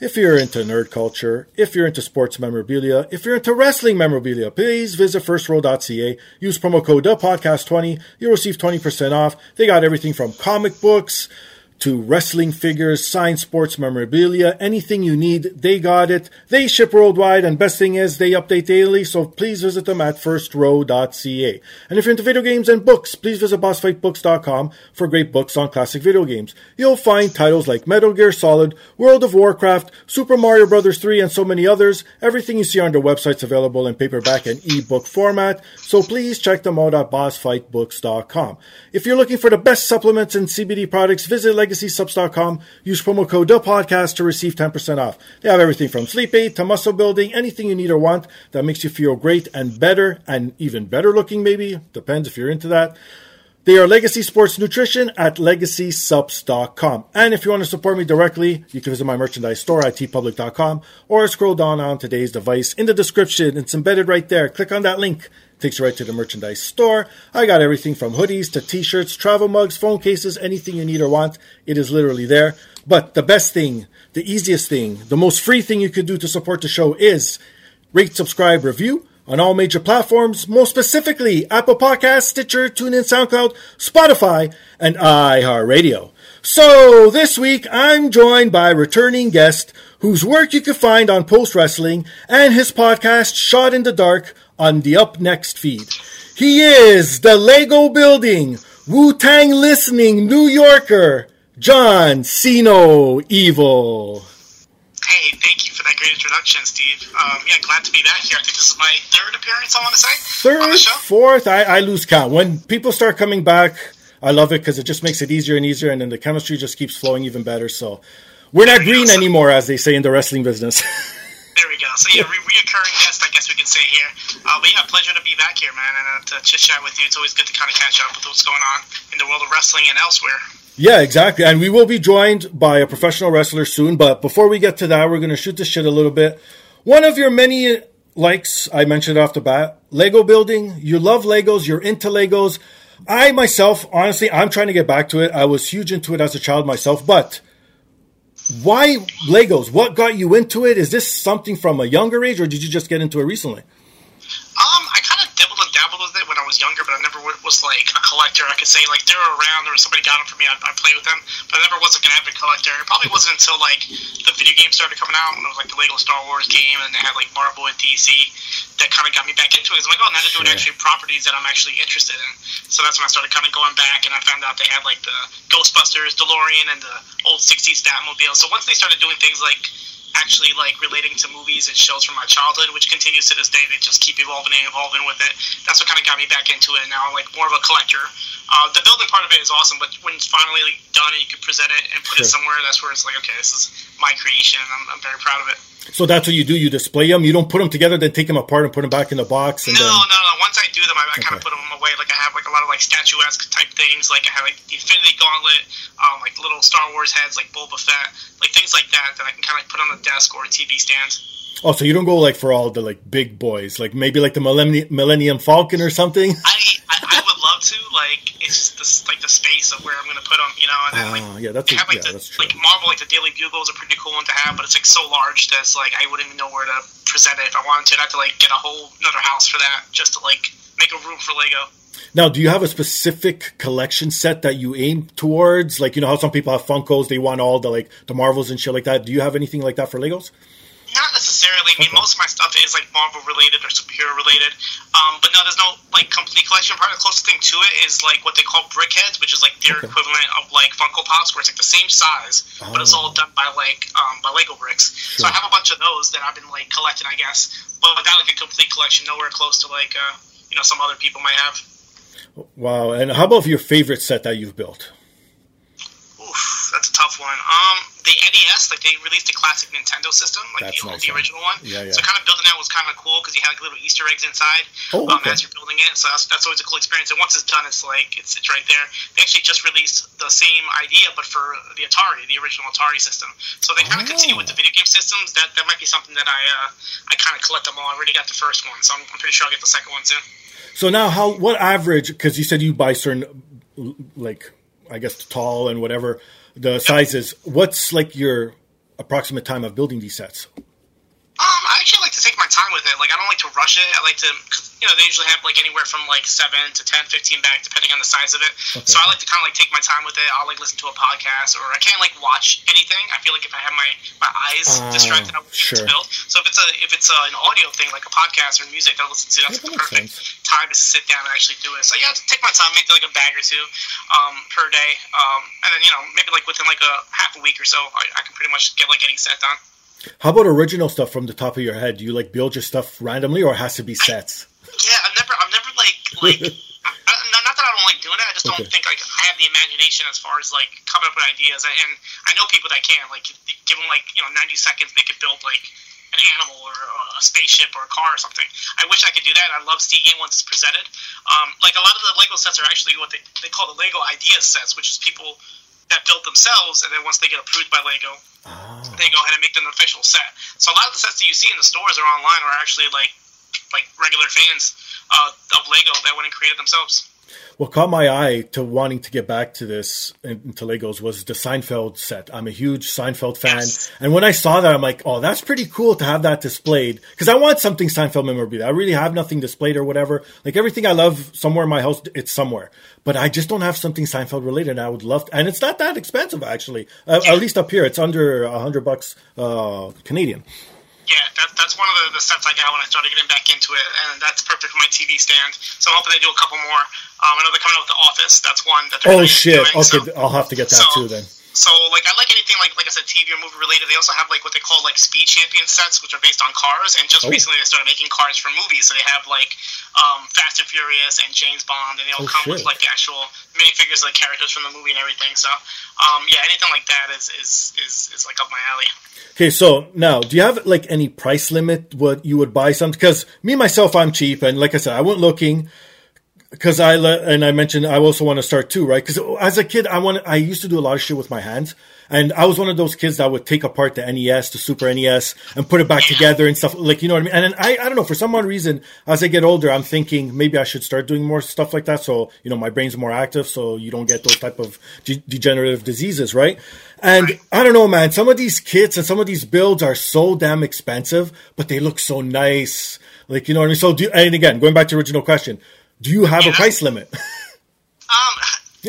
If you're into nerd culture, if you're into sports memorabilia, if you're into wrestling memorabilia, please visit firstrow.ca. Use promo code DAPODCAST20. You'll receive 20% off. They got everything from comic books to wrestling figures, signed sports memorabilia, anything you need, they got it. They ship worldwide, and best thing is they update daily, so please visit them at firstrow.ca. And if you're into video games and books, please visit bossfightbooks.com for great books on classic video games. You'll find titles like Metal Gear Solid, World of Warcraft, Super Mario Bros. 3, and so many others. Everything you see on their website's available in paperback and ebook format, so please check them out at bossfightbooks.com. If you're looking for the best supplements and CBD products, visit legacysupps.com. Use promo code DAPODCAST to receive 10% off. They have everything from sleep aid to muscle building, anything you need or want that makes you feel great and better and even better looking maybe. Depends if you're into that. They are Legacy Sports Nutrition at legacysupps.com. And if you want to support me directly, you can visit my merchandise store at teepublic.com or scroll down on today's device in the description. It's embedded right there. Click on that link. Takes you right to the merchandise store. I got everything from hoodies to t-shirts, travel mugs, phone cases, anything you need or want. It is literally there. But the best thing, the easiest thing, the most free thing you could do to support the show is rate, subscribe, review on all major platforms, most specifically Apple Podcasts, Stitcher, TuneIn, SoundCloud, Spotify, and iHeartRadio. So this week I'm joined by returning guest whose work you can find on Post Wrestling and his podcast Shot in the Dark on the Up Next feed. He is the Lego building, Wu Tang listening New Yorker, John Siino Evil. Hey, thank you for that great introduction, Steve. Um, yeah, glad to be back here. I think this is my third appearance, I want to say. on the Third, fourth, I, I lose count. When people start coming back, I love it because it just makes it easier and easier, and then the chemistry just keeps flowing even better. So we're not green anymore, as they say in the wrestling business. There we go. So, yeah, re- reoccurring guest, guess we can say here. Uh, but yeah, pleasure to be back here, man, and uh, to chit chat with you. It's always good to kind of catch up with what's going on in the world of wrestling and elsewhere. yeah, exactly. And we will be joined by a professional wrestler soon. But before we get to that, we're going to shoot the shit a little bit. One of your many likes, I mentioned off the bat, Lego building. You love Legos. You're into Legos. I myself, honestly, I'm trying to get back to it. I was huge into it as a child myself, but why Legos? What got you into it? Is this something from a younger age, or did you just get into it recently? Um, I kind of dibbled and dabbled with it when I was younger, but I never was like a collector. I could say like they were around, or somebody got them for me. I, I played with them, but I never was like an avid collector. It probably wasn't until like the video game started coming out when it was like the Lego Star Wars game, and they had like Marvel and DC that kind of got me back into it. I'm like, oh, now they're doing Sure. actually properties that I'm actually interested in. So that's when I started kind of going back, and I found out they had like the Ghostbusters, DeLorean, and the old '60s Batmobile. So once they started doing things like actually like relating to movies and shows from my childhood, which continues to this day. They just keep evolving and evolving with it. That's what kind of got me back into it. Now I'm like more of a collector. Uh, the building part of it is awesome, but when it's finally like, done and you can present it and put Sure. it somewhere, that's where it's like, okay, this is my creation. I'm, I'm very proud of it. So that's what you do. You display them. You don't put them together, then take them apart and put them back in the box, and no, then no, no. Once I do them, I, I kind of put them away. Like I have like a lot of like statuesque type things. Like I have like the Infinity Gauntlet, um, like little Star Wars heads, like Boba Fett, like things like that that I can kind of like put on the desk or a TV stand. Oh, so you don't go like for all the like big boys, like maybe like the Millennium, Millennium Falcon or something. I, I, I would love to. Like it's just the, like the space of where I'm gonna put them. You know, and then like Ah, yeah, that's a- have like yeah, the, that's true. like Marvel, like the Daily Bugle is a pretty cool one to have, but it's like so large that it's like I wouldn't even know where to present it if I wanted to. I'd have to like get a whole another house for that just to like make a room for Lego. Now, do you have a specific collection set that you aim towards? Like, you know how some people have Funkos, they want all the like the Marvels and shit like that. Do you have anything like that for Legos? Not necessarily. I mean, Okay. most of my stuff is like Marvel related or superhero related. Um, but no, there's no like complete collection. Probably the closest thing to it is like what they call brickheads, which is like their Okay. equivalent of like Funko Pops, where it's like the same size, but it's Oh. all done by like um, by Lego bricks. So I have a bunch of those that I've been like collecting, I guess. But without like a complete collection, nowhere close to like uh, you know some other people might have. Wow. And how about your favorite set that you've built? Oof, that's a tough one. Um, the NES, like they released a classic Nintendo system, like That's the, nice, the original one. Yeah, yeah. So kind of building that was kind of cool because you had like little Easter eggs inside Oh, um, okay. as you're building it. So that's, that's always a cool experience. And once it's done, it's like it's, it's right there. They actually just released the same idea, but for the Atari, the original Atari system. So they kind of continue with the Oh. video game systems. That that might be something that I uh, I kind of collect them all. I already got the first one, so I'm, I'm pretty sure I'll get the second one soon. So now, how what average? Because you said you buy certain, like I guess tall and whatever the sizes. What's like your approximate time of building these sets? Um, I to take my time with it. Like, I don't like to rush it. I like to, cause, you know, they usually have like anywhere from like seven to 10, 15 bags, depending on the size of it. Okay. So I like to kind of like take my time with it. I'll like listen to a podcast, or I can't like watch anything. I feel like if I have my my eyes Ah, distracted, I be sure. to build. So if it's a if it's a, an audio thing like a podcast or music that I listen to, Yeah, that's that the perfect time to sit down and actually do it. So yeah, take my time, maybe like a bag or two um, per day, um, and then you know maybe like within like a half a week or so, I, I can pretty much get like any set done. How about original stuff from the top of your head? Do you like build your stuff randomly, or it has to be sets? Yeah, I've never, I've never like, like, I, not that I don't like doing it. I just don't Okay. think like I have the imagination as far as like coming up with ideas. And, and I know people that can. Like, give them like you know 90 seconds, they could build like an animal or a spaceship or a car or something. I wish I could do that. I love seeing it once it's presented. Um, like a lot of the Lego sets are actually what they, they call the Lego idea sets, which is people that build themselves, and then once they get approved by Lego, Ah. they go ahead and make them an official set. So a lot of the sets that you see in the stores or online are actually like like regular fans uh, of Lego that went and created themselves. What caught my eye to wanting to get back to this into Legos was the Seinfeld set. I'm a huge Seinfeld fan, Yes. and when I saw that, I'm like, "Oh, that's pretty cool to have that displayed." Because I want something Seinfeld memorabilia. I really have nothing displayed or whatever. Like everything I love somewhere in my house, it's somewhere. But I just don't have something Seinfeld related. And I would love, to, and it's not that expensive actually. Uh, At least up here, it's under a hundred bucks uh, Canadian. Yeah, that, that's one of the, the sets I got when I started getting back into it, and that's perfect for my TV stand. So I'm hoping they do a couple more. Um, I know they're coming out with The Office. That's one that they're Oh shit! doing, Okay, so- I'll have to get that so- too then. So, like, I like anything like, like I said, TV or movie related. They also have like what they call like speed champion sets, which are based on cars. And just Oh. recently, they started making cars for movies. So they have like um, Fast and Furious and James Bond, and they all Oh, come with like the actual minifigures of the characters from the movie and everything. So, um, yeah, anything like that is is is, is like up my alley. Okay, so now, do you have like any price limit? What you would buy something? Because me myself, I'm cheap, and like I said, I went looking because I le- and I mentioned I also want to start too, right? Because as a kid, I want I used to do a lot of shit with my hands, and I was one of those kids that would take apart the NES, the Super NES, and put it back together and stuff like you know what I mean. And then I I don't know for some odd reason as I get older, I'm thinking maybe I should start doing more stuff like that, so you know my brain's more active, so you don't get those type of de- degenerative diseases, right? And I don't know, man. Some of these kits and some of these builds are so damn expensive, but they look so nice. Like you know what I mean. So do and again, going back to the original question, do you have a price limit? Um,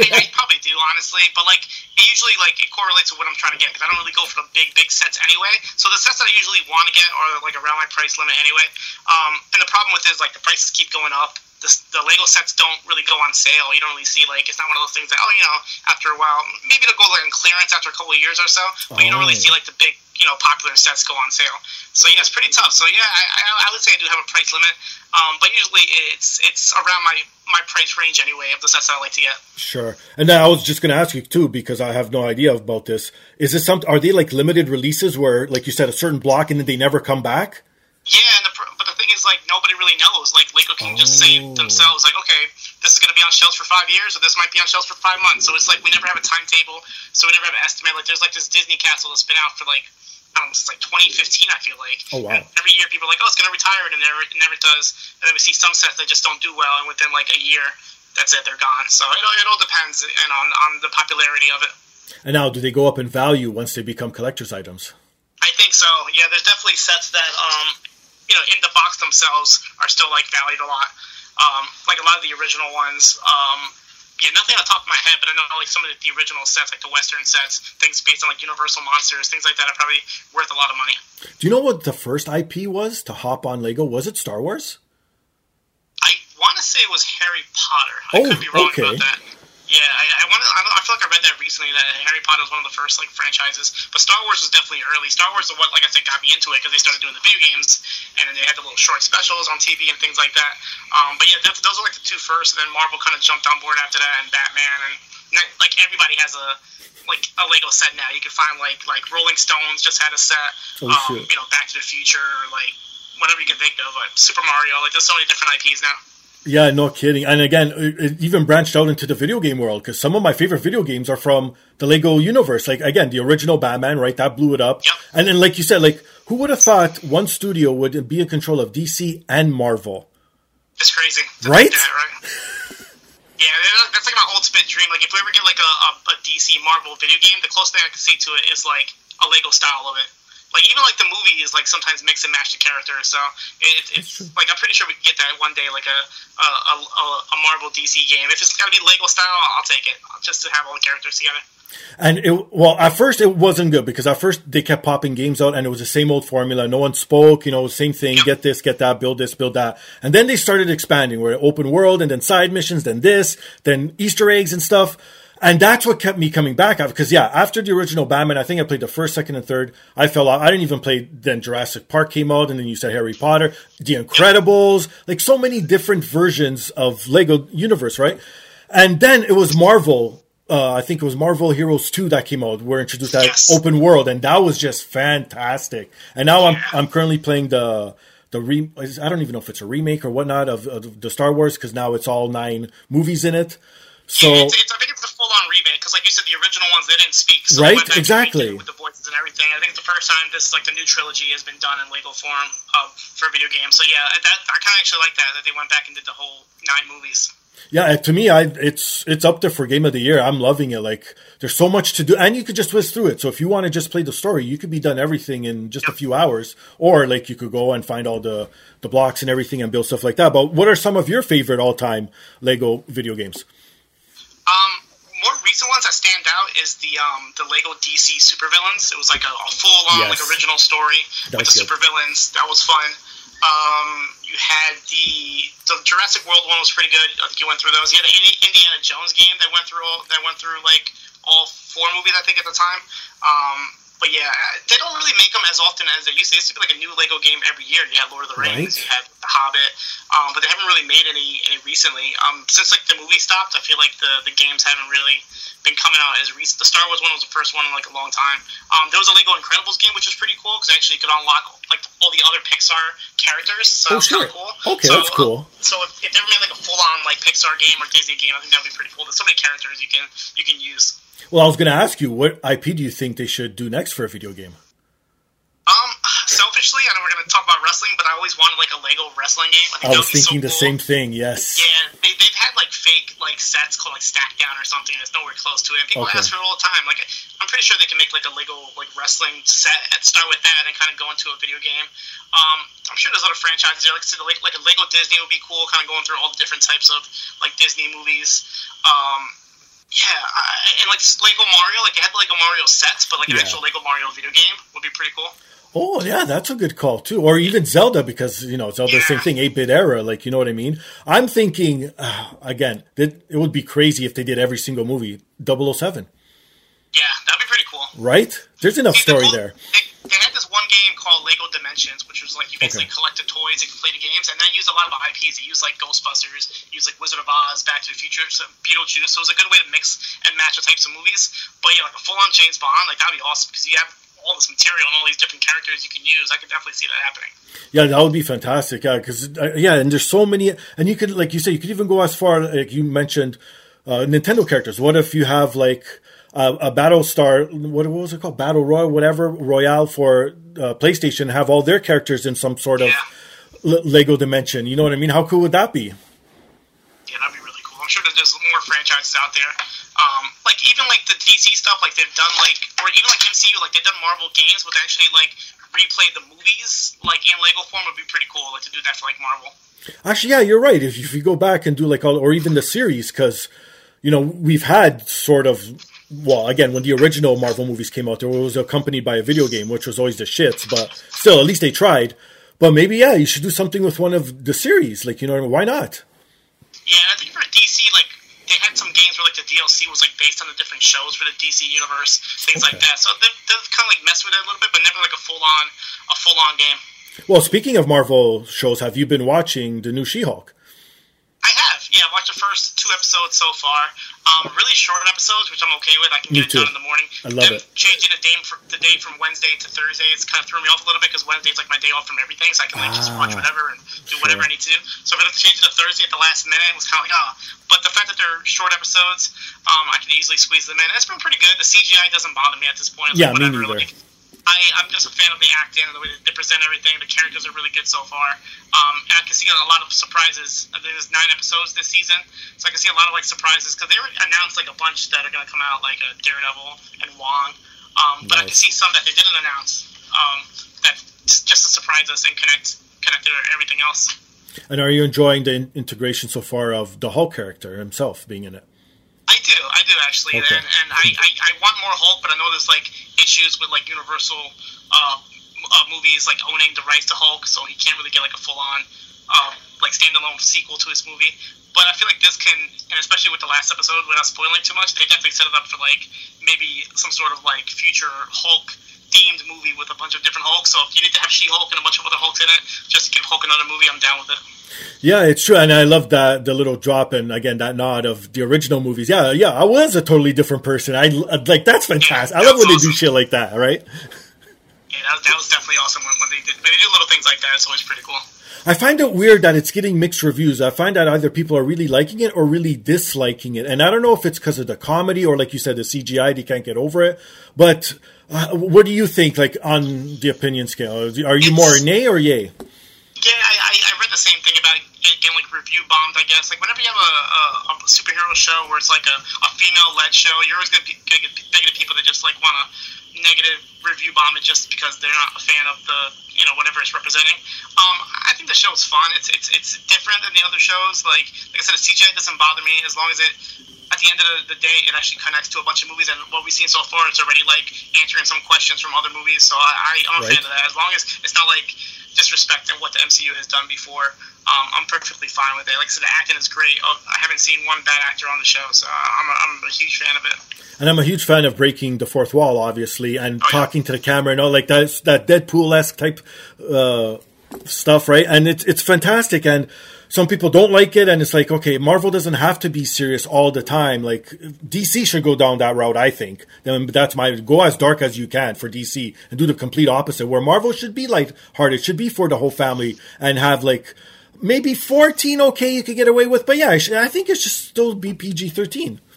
I, I probably do honestly, but like it usually like it correlates with what I'm trying to get because I don't really go for the big big sets anyway. So the sets that I usually want to get are like around my price limit anyway. Um, and the problem with it is like the prices keep going up. The, the Lego sets don't really go on sale. You don't really see like it's not one of those things that oh you know after a while maybe they'll go like on clearance after a couple of years or so, but you don't really Oh. see like the big you know popular sets go on sale. So yeah, it's pretty tough. So yeah, I, I, would say I do have a price limit, um, but usually it's it's around my my price range anyway of the sets that I like to get. Sure. And then I was just going to ask you too because I have no idea about this. Is this some? Are they like limited releases where, like you said, a certain block and then they never come back? Yeah, and the, but the thing is, like nobody really knows. Like Lego can just say Oh. themselves, like, okay, this is going to be on shelves for five years, or this might be on shelves for five months. So it's like we never have a timetable, so we never have an estimate. Like there's like this Disney Castle that's been out for like I don't know, since like 2015. I feel like. Oh, wow. And every year people are like, oh, it's going to retire, and it never it never does. And then we see some sets that just don't do well, and within like a year, that's it, they're gone. So it, all- it all depends and on on the popularity of it. And now, do they go up in value once they become collector's items? I think so. Yeah, there's definitely sets that um, you know, in the box themselves are still like valued a lot. Um, like a lot of the original ones. Um, yeah, nothing on the top of my head, but I know like some of the, the original sets, like the Western sets, things based on like Universal monsters, things like that, are probably worth a lot of money. Do you know what the first IP was to hop on Lego? Was it Star Wars? I want to say it was Harry Potter. I Oh, could be wrong okay. about that. Yeah, I, I want to. I, I feel like I read that recently that Harry Potter was one of the first like franchises, but Star Wars was definitely early. Star Wars is what, like I said, got me into it because they started doing the video games, and then they had the little short specials on TV and things like that. Um, but yeah, that, those are like the two first, and then Marvel kind of jumped on board after that, and Batman, and like everybody has a like a Lego set now. You can find like like Rolling Stones just had a set. Oh, um, you know, Back to the Future, like whatever you can think of, like Super Mario. Like there's so many different IPs now. Yeah, no kidding. And again, it, even branched out into the video game world because some of my favorite video games are from the Lego universe. Like again, the original Batman, right? That blew it up. Yep. And then, like you said, like who would have thought one studio would be in control of DC and Marvel? It's crazy. Right? That, right? Yeah, that's like my ultimate dream. Like, if we ever get like a, a, a DC Marvel video game, the closest thing I can see to it is like a Lego style of it. Like, even like the movie is like sometimes mix and match the characters. So it, it's like I'm pretty sure we can get that one day, like a a, a, a- Marvel DC game. If it's got to be Lego style, I'll take it just to have all the characters together. And it, well, at first it wasn't good because at first they kept popping games out and it was the same old formula. No one spoke, you know, same thing. Get this, get that, build this, build that. And then they started expanding where open world and then side missions, then this, then Easter eggs and stuff. And that's what kept me coming back because yeah, after the original Batman, I think I played the first, second, and third. I fell off. I didn't even play. Then Jurassic Park came out, and then you said Harry Potter, The Incredibles, like so many different versions of Lego universe, right? And then it was Marvel. Uh, I think it was Marvel Heroes 2 that came out. We're introduced that Yes. open world, and that was just fantastic. And now I'm I'm currently playing the the re. I don't even know if it's a remake or whatnot of, of the Star Wars because now it's all nine movies in it. So it's, it's, I think it's full on remake because, like you said, the original ones they didn't speak. So Right, exactly. with the voices and everything. I think it's the first time this like the new trilogy has been done in Lego form uh, for video games. So yeah, that I kind of actually like that that they went back and did the whole nine movies. Yeah, to me, I it's it's up there for game of the year. I'm loving it. Like, there's so much to do, and you could just whiz through it. So if you want to just play the story, you could be done everything in just a few hours, or like you could go and find all the the blocks and everything and build stuff like that. But what are some of your favorite all time Lego video games? Um, more recent ones that stand out is the um the Lego DC supervillains. It was like a, a full on Yes. like original story That with the good. supervillains. That was fun. Um, you had the the Jurassic World one was pretty good. I think you went through those. You had the Indiana Jones game that went through all that went through like all four movies I think at the time. Um, but yeah, they don't really make them as often as they used to. It used to be like a new Lego game every year. You had Lord of the Rings, Right. you had The Hobbit, um, but they haven't really made any any recently. Um, since like the movie stopped, I feel like the the games haven't really been coming out as recent. The Star Wars one was the first one in like a long time. Um, there was a Lego Incredibles game, which was pretty cool because actually you could unlock like all the other Pixar characters. So Oh, sure. kind of cool. Okay, so, that's cool. uh, so if, if they ever made like a full on like Pixar game or Disney game, I think that'd be pretty cool. There's so many characters you can you can use. Well, I was going to ask you, what IP do you think they should do next for a video game? Um, selfishly, I know we're gonna talk about wrestling, but I always wanted like a Lego wrestling game. I, think I was be so thinking the cool. same thing. Yes. Yeah, they, they've had like fake like sets called like Stack Down or something. That's nowhere close to it. People Okay. ask for it all the time. Like I'm pretty sure they can make like a Lego like wrestling set and start with that and kind of go into a video game. Um, I'm sure there's other franchises there. Like said, like, like a Lego Disney would be cool. Kind of going through all the different types of like Disney movies. Um, yeah, I, and like Lego Mario, like they had the Lego Mario sets, but like an Yeah. actual Lego Mario video game would be pretty cool. Oh yeah, that's a good call too. Or even Zelda because you know Zelda the same thing, eight bit era. Like you know what I mean. I'm thinking uh, again that it would be crazy if they did every single movie 007, Yeah, that'd be pretty cool. right? There's enough The story cool- there. They, they had this one game called Lego Dimensions, which was like you basically okay. collected toys and play the games, and then used a lot of IPs. It used like Ghostbusters, used like Wizard of Oz, Back to the Future, so Beetlejuice. So it was a good way to mix and match the types of movies. But yeah, like a full on James Bond, like that'd be awesome because you have all this material and all these different characters you can use. I could definitely see that happening. Yeah, that would be fantastic. Yeah, because uh, yeah, and there's so many, and you could like you say, you could even go as far like you mentioned uh, Nintendo characters. What if you have like uh, a Battlestar, what, what was it called, Battle Royale, whatever Royale for uh, PlayStation, have all their characters in some sort of yeah. L- Lego dimension. You know what I mean? How cool would that be? Yeah, that'd be really cool. I'm sure that there's more franchises out there. Um, like even like the DC stuff, like they've done like, or even like MCU, like they've done Marvel games, but actually like replay the movies like in Lego form would be pretty cool. Like to do that for like Marvel. Actually, yeah, you're right. If, if you go back and do like all, or even the series, because you know we've had sort of well, again, when the original Marvel movies came out, there was accompanied by a video game, which was always the shits. But still, at least they tried. But maybe, yeah, you should do something with one of the series. Like, you know, why not? Yeah, I think for DC, like they had some games where like the DLC was like based on the different shows for the DC universe, things okay. like that. So they they kind of like messed with it a little bit, but never like a full on a full on game. Well, speaking of Marvel shows, have you been watching the new She-Hulk? I have, yeah. I watched the first two episodes so far. Um, really short episodes, which I'm okay with. I can get it done in the morning. I love Them it. Changing the day, for, the day from Wednesday to Thursday, it's kind of threw me off a little bit because Wednesday's like my day off from everything, so I can like ah, just watch ah, whatever and do sure. whatever I need to do. So if I have to change it to Thursday at the last minute, it was kind of like, oh. But the fact that they're short episodes, um, I can easily squeeze them in. It's been pretty good. The CGI doesn't bother me at this point. yeah, like, whatever. me neither. Like, I, I'm just a fan of the acting and the way they present everything. The characters are really good so far. Um, and I can see a lot of surprises. There's nine episodes this season, so I can see a lot of like surprises because they announced like a bunch that are going to come out, like a uh, Daredevil and Wong. Um, but nice. I can see some that they didn't announce um, that just to surprise us and connect connect to everything else. And are you enjoying the integration so far of the Hulk character himself being in it? I do, I do actually, okay. and, and I, I, I, want more Hulk, but I know there's like issues with like Universal uh, uh, movies like owning the rights to Hulk, so he can't really get like a full on uh, like standalone sequel to his movie. But I feel like this can, and especially with the last episode, without spoiling too much, they definitely set it up for like maybe some sort of like future Hulk themed movie with a bunch of different Hulks. So if you need to have She Hulk and a bunch of other Hulks in it, just to give Hulk another movie, I'm down with it. Yeah, it's true, and I love that the little drop and again that nod of the original movies. Yeah, yeah, I was a totally different person. I like that's fantastic. Yeah, I love when awesome. they do shit like that. Right? Yeah, that, that was definitely awesome when, when they did. When they do little things like that, it's always pretty cool. I find it weird that it's getting mixed reviews. I find that either people are really liking it or really disliking it, and I don't know if it's because of the comedy or, like you said, the CGI. They can't get over it, but uh, what do you think, like on the opinion scale? Are you it's, more nay or yay? Yeah, I, I, read the same thing about it getting like review bombed. I guess like whenever you have a, a, a superhero show where it's like a, a female led show, you're always gonna, be, gonna get negative people that just like want to negative review bomb it just because they're not a fan of the you know whatever it's representing. Um, I think the show is fun. It's it's it's different than the other shows. Like like I said, CGI doesn't bother me as long as it at the end of the day, it actually connects to a bunch of movies, and what we've seen so far, it's already like answering some questions from other movies. So I, I'm a right. fan of that. As long as it's not like disrespecting what the MCU has done before, um, I'm perfectly fine with it. Like I said, the acting is great. Oh, I haven't seen one bad actor on the show, so I'm a, I'm a huge fan of it. And I'm a huge fan of breaking the fourth wall, obviously, and oh, talking yeah. to the camera and all like that. That Deadpool esque type uh, stuff, right? And it's it's fantastic and some people don't like it and it's like okay marvel doesn't have to be serious all the time. Like dc should go down that route i think. Then that's my go as dark as you can for dc and do the complete opposite where marvel should be light-hearted should be for the whole family and have like maybe 14 okay you could get away with. But yeah i think it should still be pg-13 yeah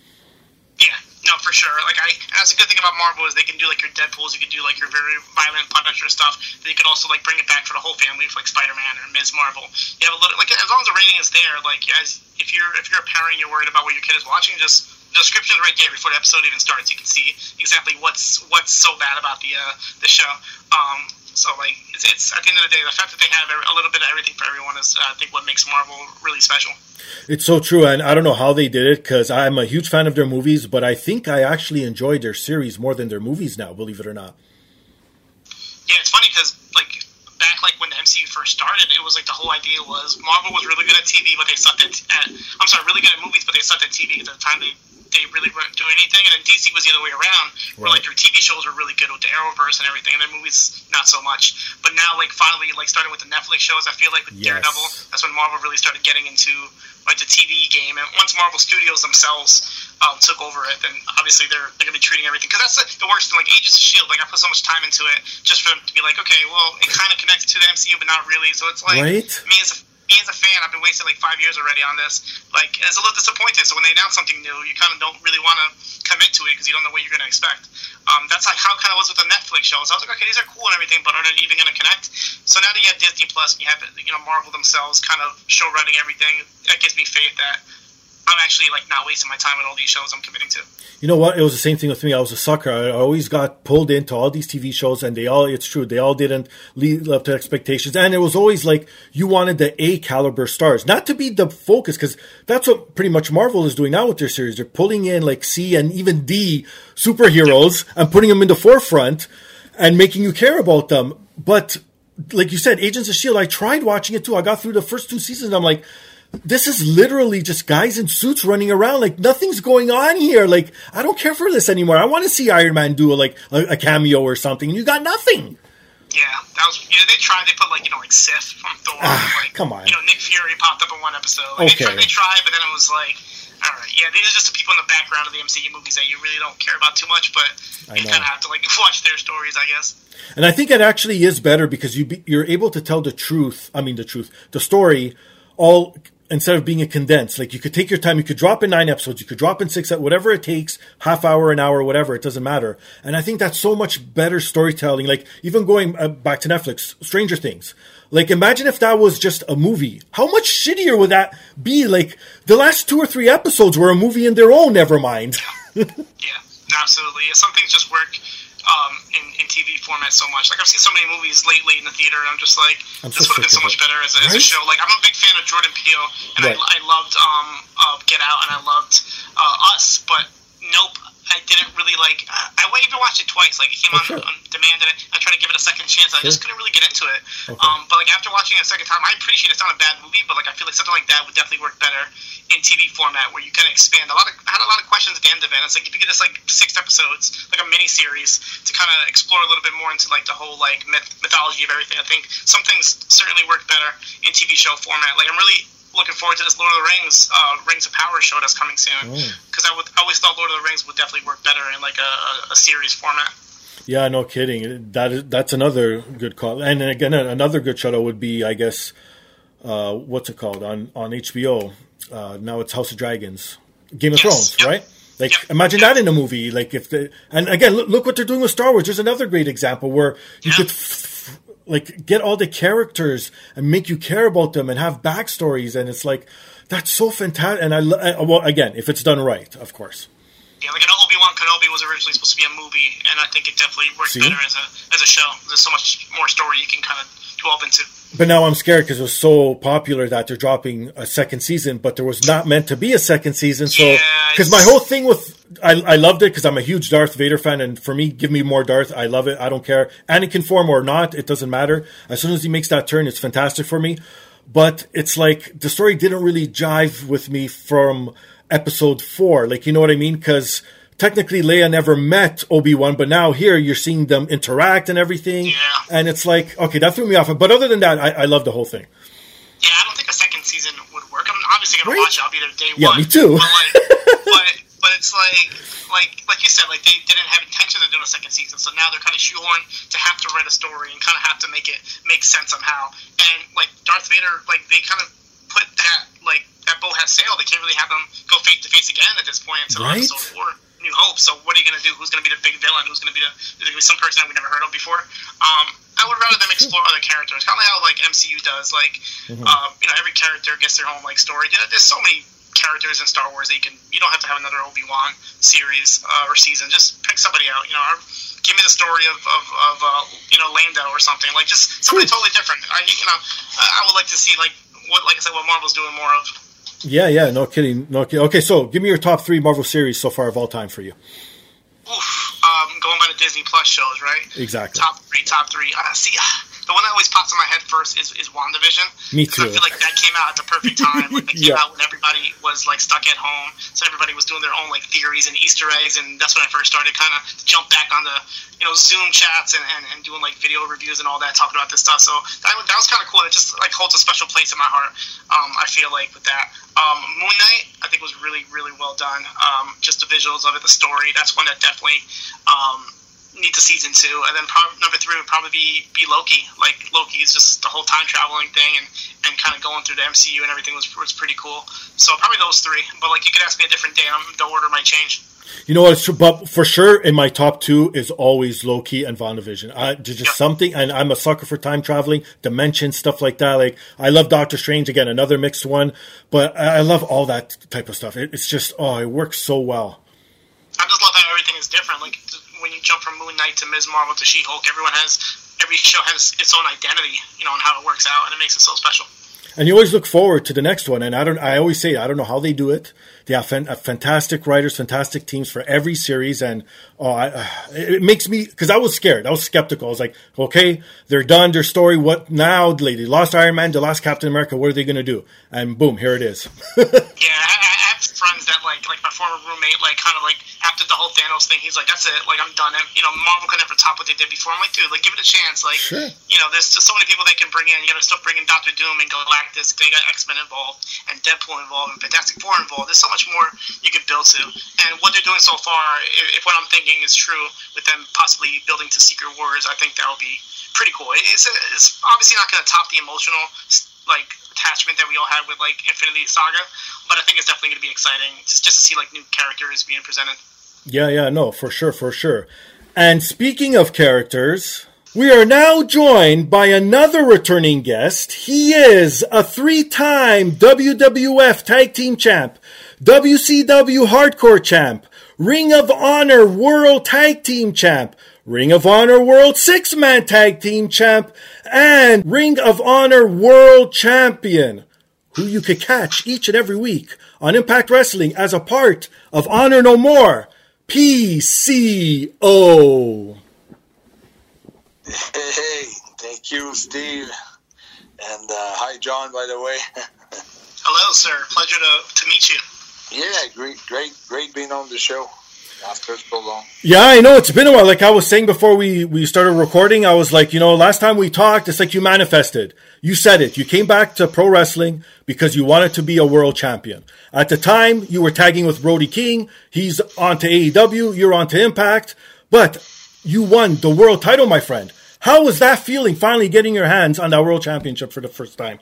no, for sure. Like I, that's a good thing about Marvel is they can do like your Deadpool's, you can do like your very violent Punisher stuff. Then you can also like bring it back for the whole family, for, like Spider Man or Ms. Marvel. You have a little like as long as the rating is there. Like as if you're if you're a parent, you're worried about what your kid is watching, just the description right there before the episode even starts. You can see exactly what's what's so bad about the uh, the show. Um, so like it's, it's, at the end of the day, the fact that they have a little bit of everything for everyone is uh, I think what makes Marvel really special. It's so true, and I don't know how they did it because I'm a huge fan of their movies, but I think I actually enjoy their series more than their movies now. Believe it or not. Yeah, it's funny because like like when the MCU first started, it was like the whole idea was Marvel was really good at TV, but they sucked at, at I'm sorry, really good at movies, but they sucked at TV. At the time, they they really weren't doing anything. And then DC was the other way around, where Right. like their TV shows were really good with the Arrowverse and everything, and their movies not so much. But now, like finally, like starting with the Netflix shows, I feel like with Yes. Daredevil, that's when Marvel really started getting into like the TV game. And once Marvel Studios themselves um, took over it, then obviously they're they're gonna be treating everything because that's the, the worst thing. Like Agents of Shield, like I put so much time into it just for them to be like, okay, well, it kind of connected to the MCU, but not really. So it's like Right. me as a me as a fan, I've been wasting like five years already on this. Like, it's a little disappointed. So when they announce something new, you kind of don't really want to commit to it because you don't know what you're going to expect. Um, that's like how kind of was with the Netflix shows. I was like, okay, these are cool and everything, but are they even going to connect? So now that you have Disney Plus and you have you know Marvel themselves kind of show running everything, that gives me faith that I'm actually like not wasting my time with all these shows I'm committing to. You know what? It was the same thing with me. I was a sucker. I always got pulled into all these TV shows, and they all, it's true, they all didn't live up to expectations. And it was always like you wanted the A caliber stars, not to be the focus, because that's what pretty much Marvel is doing now with their series. They're pulling in like C and even D superheroes and putting them in the forefront and making you care about them. But like you said, Agents of S.H.I.E.L.D., I tried watching it too. I got through the first two seasons, and I'm like, this is literally just guys in suits running around. Like nothing's going on here. Like I don't care for this anymore. I want to see Iron Man do a, like a, a cameo or something, and you got nothing. Yeah, that was. Yeah, they tried. They put like you know like Sif from Thor. Ah, like, come on. You know Nick Fury popped up in one episode. Like, Okay. They tried, they tried, but then it was like, yeah, these are just the people in the background of the MCU movies that you really don't care about too much, but I you kind of have to like watch their stories, I guess. And I think it actually is better because you be, you're able to tell the truth. I mean, the truth, the story, all instead of being a condensed. Like you could take your time. You could drop in nine episodes. You could drop in six, at whatever it takes, half hour, an hour, whatever. It doesn't matter. And I think that's so much better storytelling. Like even going uh, back to Netflix, Stranger Things. Like imagine if that was just a movie. How much shittier would that be? Like the last two or three episodes were a movie in their own. Never mind. Yeah, absolutely. Some things just work um, in, in TV format so much. Like I've seen so many movies lately in the theater, and I'm just like, I'm this so would have been so much better as a, as a show. Like I'm a big fan of Jordan Peele, and Right. I, I loved um, uh, Get Out, and I loved uh, Us, but Nope. I didn't really like. I, I even watched it twice. Like it came Oh, on, sure. on demand, and I tried to give it a second chance. I just couldn't really get into it. Okay. Um, but like after watching it a second time, I appreciate it's not a bad movie, but like I feel like something like that would definitely work better in TV format, where you can expand. A lot of I had a lot of questions at the end of it. It's like if you get this like six episodes, like a mini series, to kind of explore a little bit more into like the whole like myth, mythology of everything. I think some things certainly work better in TV show format. Like I'm really looking forward to this Lord of the Rings, uh, Rings of Power show that's coming soon. Because I would I always thought Lord of the Rings would definitely work better in like a, a, series format. Yeah, no kidding. That is that's another good call. And again, another good show would be, I guess, uh, what's it called on on HBO? Uh, now it's House of Dragons, Game of Yes. Thrones, Yep. right? Like, Yep. imagine that in a movie. Like, if the and again, look, look what they're doing with Star Wars. There's another great example where you could. F- like get all the characters and make you care about them and have backstories and it's like that's so fantastic and I, I well again if it's done right of course Yeah, like I know Obi Wan Kenobi was originally supposed to be a movie, and I think it definitely worked See? better as a as a show. There's so much more story you can kind of delve into. But now I'm scared because it was so popular that they're dropping a second season, but there was not meant to be a second season. So, Yeah, because my whole thing with, I, I loved it because I'm a huge Darth Vader fan, and for me, give me more Darth. I love it. I don't care. Anakin form or not, it doesn't matter. As soon as he makes that turn, it's fantastic for me. But it's like the story didn't really jive with me from episode four. Like, you know what I mean? Because technically Leia never met Obi-Wan, but now here you're seeing them interact and everything. Yeah. And it's like, okay, that threw me off. But other than that, I, I love the whole thing. Yeah, I don't think a second season would work. I'm obviously gonna Right? watch it. I'll be there day Yeah, one. me too. But like, but but it's like like like you said, like they didn't have intention of doing a second season, so now they're kind of shoehorned to have to write a story and kind of have to make it make sense somehow. And like Darth Vader, like they kind of put that like that boat has sailed. They can't really have them go face to face again at this point until Right? episode four. New Hope. So what are you gonna do? Who's gonna be the big villain? Who's gonna be the? There's gonna be some person that we never heard of before. Um, I would rather them explore other characters, kind of how like MCU does. Like, um, you know, every character gets their own like story. You know, there's so many characters in Star Wars that you can. You don't have to have another Obi Wan series uh, or season. Just pick somebody out. You know, or give me the story of of, of uh, you know Lando or something. Like just somebody totally different. I you know, I, I would like to see like what like I said, what Marvel's doing more of. Yeah, yeah, no kidding, no kidding. Okay, so give me your top three Marvel series so far of all time for you. Oof, um, going by the Disney Plus shows, right? Exactly. Top three, top three. Uh, see, the one that always pops in my head first is, is WandaVision. Me too. I feel like that came out at the perfect time. Like it came Yeah. out when everybody was like stuck at home, so everybody was doing their own like theories and Easter eggs, and that's when I first started kind of jump back on the you know Zoom chats and, and, and doing like video reviews and all that, talking about this stuff. So that, was- that was kind of cool. It just like holds a special place in my heart. Um, I feel like with that. Um, Moon Knight, I think was really really well done. Um, just the visuals of it, the story. That's one that definitely. Um, need to season two, and then number three would probably be, be Loki. Like Loki is just the whole time traveling thing, and, and kind of going through the MCU and everything was was pretty cool. So probably those three. But like you could ask me a different day, um, the order might change. You know what? But for sure, in my top two is always Loki and WandaVision. I, just Yeah. something, and I'm a sucker for time traveling, dimension stuff like that. Like I love Doctor Strange again, another mixed one, but I I love all that type of stuff. It, it's just oh, it works so well. I just love how everything is different. Like when you jump from Moon Knight to Ms. Marvel to She Hulk, everyone has every show has its own identity, you know, and how it works out, and it makes it so special. And you always look forward to the next one. And I don't, I always say, I don't know how they do it. They have fan, uh, fantastic writers, fantastic teams for every series. And oh, I, uh, it makes me, cause I was scared. I was skeptical. I was like, okay, they're done their story. What now? They lost Iron Man, they lost Captain America. What are they going to do? And boom, here it is. Yeah, I, friends that like like my former roommate like kind of like after the whole Thanos thing, he's like, "That's it, like I'm done." And, you know, Marvel could never top what they did before. I'm like, dude, like give it a chance. Like, Sure. you know, there's just so many people they can bring in. You got to still bring in Doctor Doom and Galactus. They got X Men involved and Deadpool involved and Fantastic Four involved. There's so much more you could build to. And what they're doing so far, if, if what I'm thinking is true, with them possibly building to Secret Wars, I think that'll be pretty cool. It's, it's obviously not going to top the emotional like attachment that we all had with like Infinity Saga, but I think it's definitely going to be exciting just, just to see like new characters being presented. Yeah, yeah, no, for sure, for sure. And speaking of characters, we are now joined by another returning guest. He is a three time WWF Tag Team Champ, WCW Hardcore Champ, Ring of Honor World Tag Team Champ, Ring of Honor World Six Man Tag Team Champ, and Ring of Honor World Champion who you could catch each and every week on Impact Wrestling as a part of Honor No More, PCO. Hey, hey, thank you, Steve. And uh, hi, John, by the way. Hello, sir. Pleasure to, to meet you. yeah, great, great, great being on the show after so long. Yeah, I know it's been a while. Like I was saying before we, we started recording, I was like, you know, last time we talked, it's like you manifested. You said it. You came back to pro wrestling because you wanted to be a world champion. At the time, you were tagging with Brody King. He's on to AEW. You're on to Impact. But you won the world title, my friend. How was that feeling finally getting your hands on that world championship for the first time?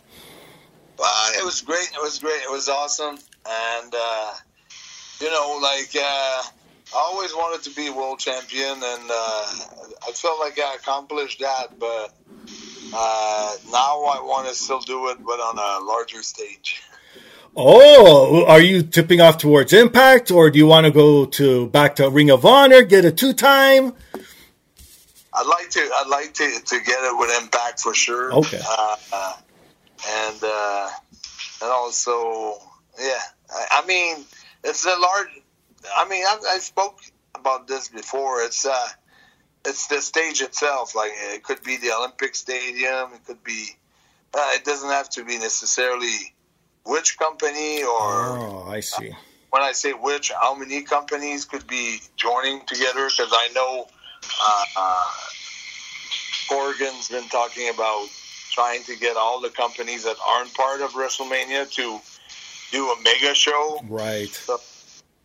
Uh, it was great. It was great. It was awesome. And, uh, you know, like, uh, I always wanted to be world champion, and uh, I felt like I accomplished that, but uh, now I want to still do it, but on a larger stage. Oh, are you tipping off towards Impact, or do you want to go to back to Ring of Honor, get a two time? I'd like to. I'd like to, to get it with Impact for sure. Okay. Uh, uh, and uh, and also, yeah. I, I mean, it's a large. I mean, I, I spoke about this before. It's uh, it's the stage itself. Like it could be the Olympic Stadium. It could be. Uh, it doesn't have to be necessarily which company or Oh, I see. when I say which, how many companies could be joining together? Because I know uh, uh, Corrigan's been talking about trying to get all the companies that aren't part of WrestleMania to do a mega show. Right. So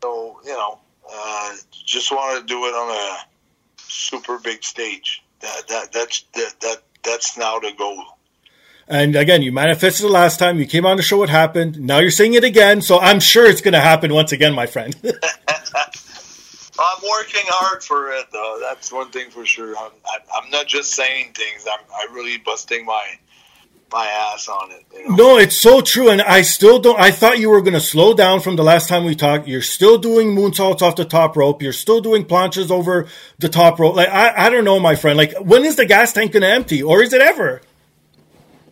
you know, uh, just want to do it on a super big stage. That that that's that, that that's now the goal. And again, you manifested it last time. You came on the show. What happened? Now you're seeing it again. So I'm sure it's going to happen once again, my friend. I'm working hard for it, though. That's one thing for sure. I'm, I'm not just saying things. I'm, I'm really busting my my ass on it. You know? no, it's so true. And I still don't. I thought you were going to slow down from the last time we talked. You're still doing moonsaults off the top rope. You're still doing planches over the top rope. Like I, I don't know, my friend. Like when is the gas tank going to empty, or is it ever?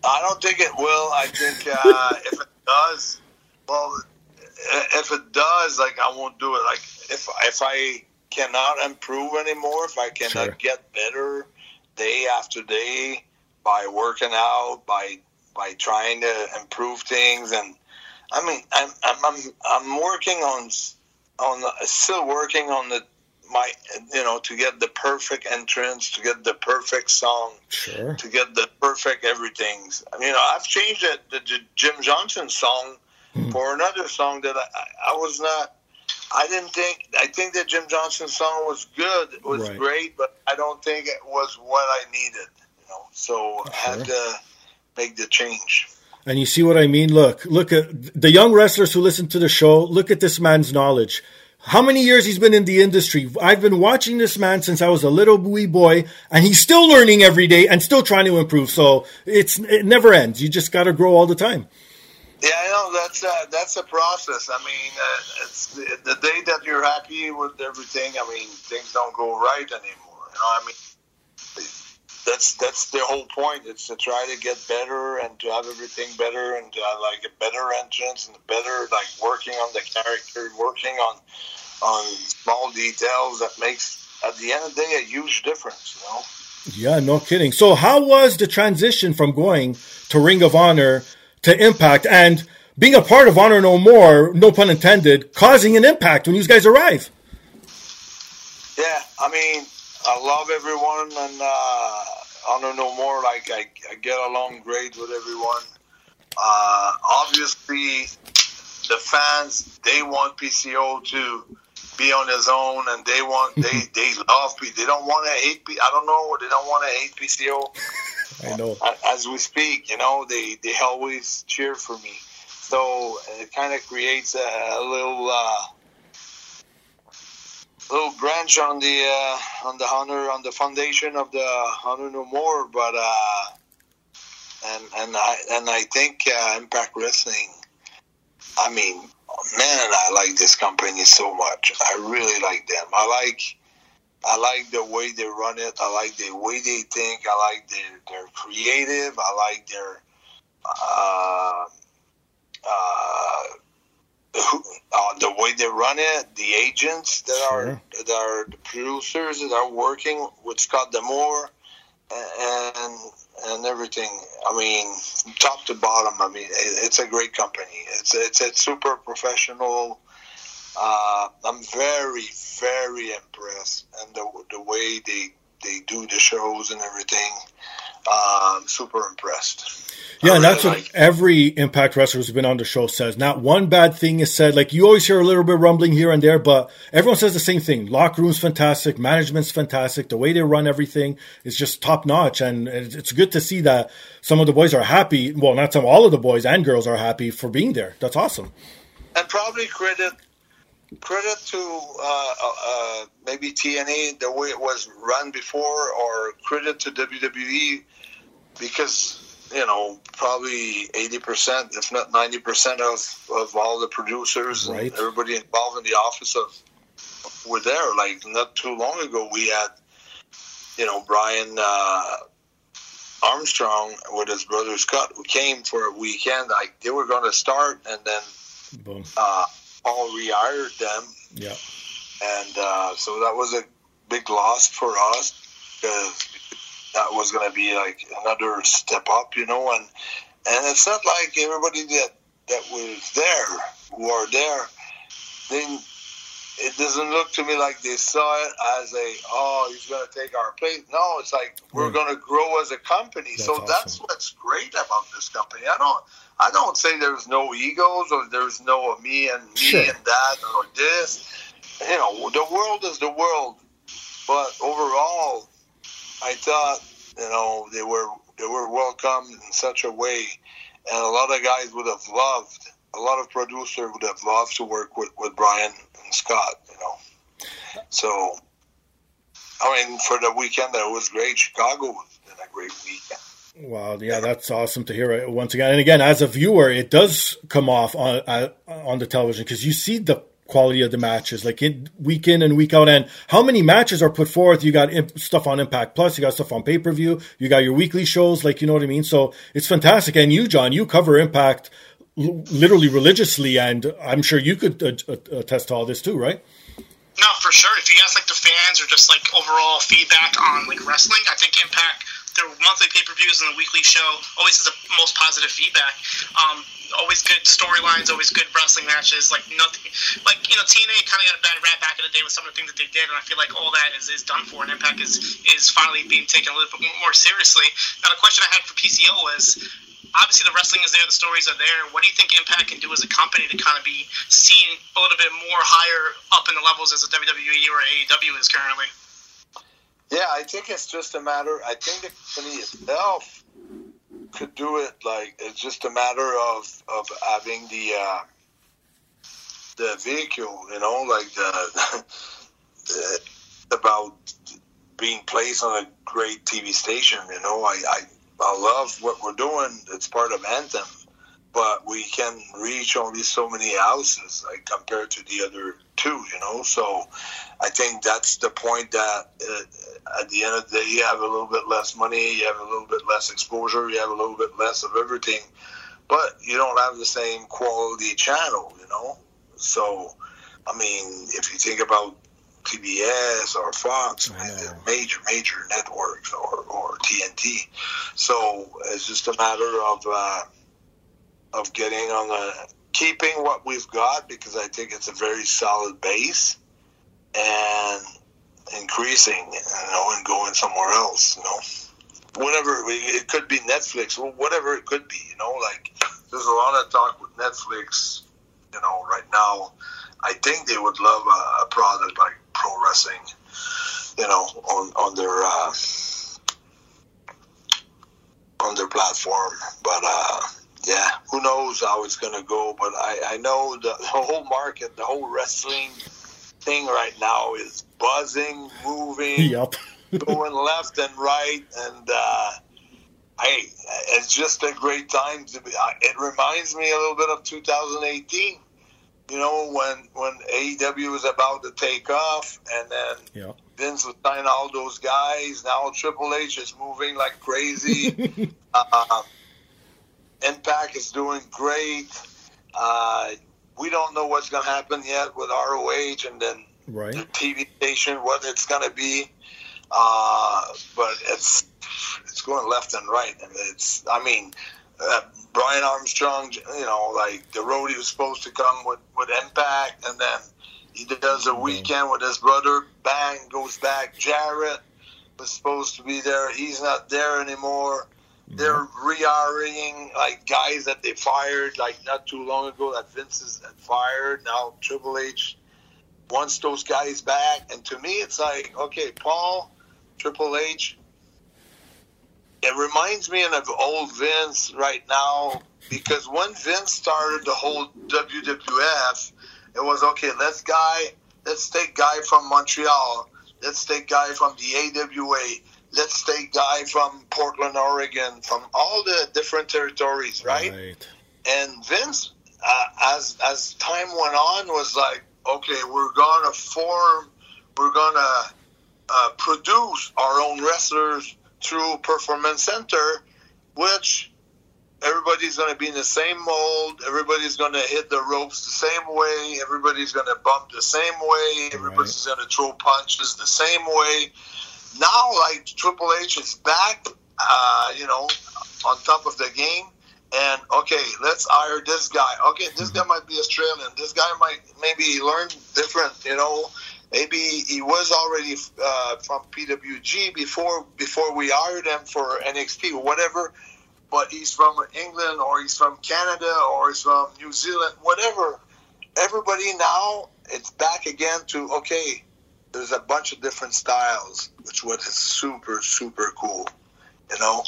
I don't think it will. I think uh, if it does, well, if it does, like I won't do it. Like if if I cannot improve anymore, if I cannot Sure. get better day after day, by working out, by by trying to improve things, and I mean, I'm I'm I'm, I'm working on on the, still working on the my you know to get the perfect entrance, to get the perfect song, Sure. to get the perfect everything. You know, I've changed it, the J- Jim Johnston song hmm. for another song that I, I, I was not. I didn't think. I think that Jim Johnston song was good. It was Right. great, but I don't think it was what I needed. Know, so I had to make the change. And you see what I mean? Look, look at the young wrestlers who listen to the show. Look at this man's knowledge. How many years he's been in the industry? I've been watching this man since I was a little wee boy, and he's still learning every day and still trying to improve. So it's it never ends. You just got to grow all the time. Yeah, I know that's uh, that's a process. I mean, uh, it's the, the day that you're happy with everything. I mean, things don't go right anymore. You know, I mean, that's that's the whole point. It's to try to get better and to have everything better and to have like a better entrance and better like working on the character, working on on small details that makes at the end of the day a huge difference. You know. Yeah, no kidding. So how was the transition from going to Ring of Honor to Impact and being a part of Honor No More, no pun intended, causing an impact when these guys arrive? Yeah, I mean, I love everyone, and don't know More. Like I, I get along great with everyone. Uh, obviously, the fans they want PCO to be on his own, and they want they they love P. They don't want to hate P. I don't know. They don't want to hate PCO I know. as we speak. You know, they they always cheer for me. So it kind of creates a, a little uh, little branch on the uh, on the honor on the foundation of the honor no more. But uh, and and I and I think uh, Impact Wrestling. I mean, man, I like this company so much. I really like them. I like. I like the way they run it. I like the way they think. I like their they're creative. I like their uh, uh, who- uh, the way they run it. The agents that Sure. are that are the producers that are working with Scott D'Amore and and everything. I mean, top to bottom. I mean, it, it's a great company. It's it's it's super professional. Uh, I'm very very impressed, and the the way they they do the shows and everything. I'm super impressed. Yeah, and that's what every Impact wrestler who's been on the show says. Not one bad thing is said. Like you always hear a little bit rumbling here and there, but everyone says the same thing. Locker room's fantastic, management's fantastic. The way they run everything is just top notch, and it's it's good to see that some of the boys are happy. Well, not some, all of the boys and girls are happy for being there. That's awesome. and probably credit credit to uh, uh, uh, maybe TNA the way it was run before, or credit to WWE because you know probably eighty percent, if not ninety percent of of all the producers Right. and everybody involved in the office of were there. Like not too long ago, we had you know Brian. Uh, Armstrong with his brother Scott, who came for a weekend. Like they were going to start, and then Boom. uh, Paul rehired them, Yeah. and uh, so that was a big loss for us because that was going to be like another step up, you know. And and it's not like everybody that that was there who are there, then it doesn't look to me like they saw it as a oh he's going to take our place. No, it's like we're going to grow as a company. so That's that's what's great about this company. I don't. I don't say there's no egos or there's no me and me Sure. and that or this. You know, the world is the world. But overall, I thought you know they were they were welcomed in such a way, and a lot of guys would have loved. A lot of producers would have loved to work with, with Brian and Scott. You know, so I mean, for the weekend that was great. Chicago was a great weekend. Wow, yeah, that's awesome to hear it once again. And again, as a viewer, it does come off on uh, on the television because you see the quality of the matches, like in week in and week out. And how many matches are put forth? You got imp- stuff on Impact Plus, you got stuff on pay per view, you got your weekly shows, like you know what I mean. So it's fantastic. And you, John, you cover Impact l- literally religiously, and I'm sure you could attest to all this too, right? No, for sure. If you ask like the fans or just like overall feedback on like wrestling, I think Impact their monthly pay per views and the weekly show always has the most positive feedback. Um, always good storylines, always good wrestling matches. Like nothing, like you know, TNA kind of got a bad rap back in the day with some of the things that they did, and I feel like all that is, is done for, and Impact is is finally being taken a little bit more seriously. Now, the question I had for PCO was. Obviously, the wrestling is there, the stories are there. What do you think Impact can do as a company to kind of be seen a little bit more higher up in the levels as a WWE or AEW is currently? Yeah, I think it's just a matter. I think the company itself could do it. Like it's just a matter of of having the uh, the vehicle. You know, like the, the about being placed on a great TV station. You know, I, I I love what we're doing. It's part of Anthem, but we can reach only so many houses like compared to the other two. You know, so I think that's the point that uh, at the end of the day, you have a little bit less money, you have a little bit less exposure, you have a little bit less of everything, but you don't have the same quality channel. You know, so I mean, if you think about TBS or Fox, major, major networks or, or TNT. So it's just a matter of uh, of getting on the keeping what we've got because I think it's a very solid base and increasing, you know, and going somewhere else, you know. Whatever it could be Netflix, whatever it could be, you know, like there's a lot of talk with Netflix, you know, right now. I think they would love a, a product like pro wrestling, you know, on on their uh, on their platform. But uh, yeah, who knows how it's gonna go? But I, I know the whole market, the whole wrestling thing right now is buzzing, moving, Yep. going left and right, and uh, hey, it's just a great time to be. It reminds me a little bit of 2018 you know, when when AEW was about to take off, and then Yeah. Vince was signing all those guys. Now Triple H is moving like crazy. uh, Impact is doing great. Uh, we don't know what's going to happen yet with ROH and then the TV station, what it's going to be. Uh, but it's it's going left and right, and it's. I mean, uh, Brian Armstrong, you know, like the road he was supposed to come with with Impact, and then he does a weekend with his brother. Bang goes back. Jarrett was supposed to be there. He's not there anymore. Mm-hmm. They're re-hiring like guys that they fired like not too long ago that Vince has fired. Now Triple H wants those guys back, and to me, it's like okay, Paul, Triple H. It reminds me of old Vince right now because when Vince started the whole WWF, it was okay. Let's guy, let's take guy from Montreal. Let's take guy from the AWA. Let's take guy from Portland, Oregon, from all the different territories, right? Right. And Vince, uh, as as time went on, was like, okay, we're gonna form, we're gonna uh, produce our own wrestlers through Performance Center, which everybody's gonna be in the same mold. Everybody's gonna hit the ropes the same way. Everybody's gonna bump the same way. Everybody's gonna throw punches the same way. Now, like Triple H is back, uh, you know, on top of the game and okay, let's hire this guy. Okay, this guy might be Australian. This guy might maybe learn different. You know, maybe he was already uh, from PWG before before we hired him for NXT or whatever. But he's from England or he's from Canada or he's from New Zealand, whatever. Everybody now it's back again to okay. There's a bunch of different styles, which what is super super cool. You know,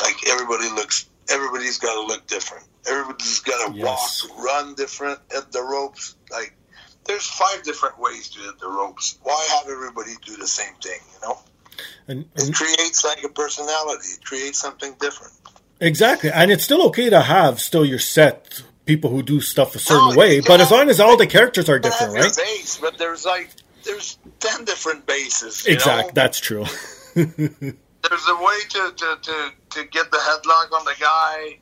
like everybody looks everybody's got to look different. Everybody's got to Yes. walk, run different, at the ropes. Like, there's five different ways to hit the ropes. Why have everybody do the same thing? You know, And, it creates like a personality. It creates something different. exactly, and it's still okay to have still your set people who do stuff a certain No, way, but as long as all the characters are different, right? base, but there's like there's ten different bases. you Exact. That's true. there's a way to, to, to, to get the headlock on the guy.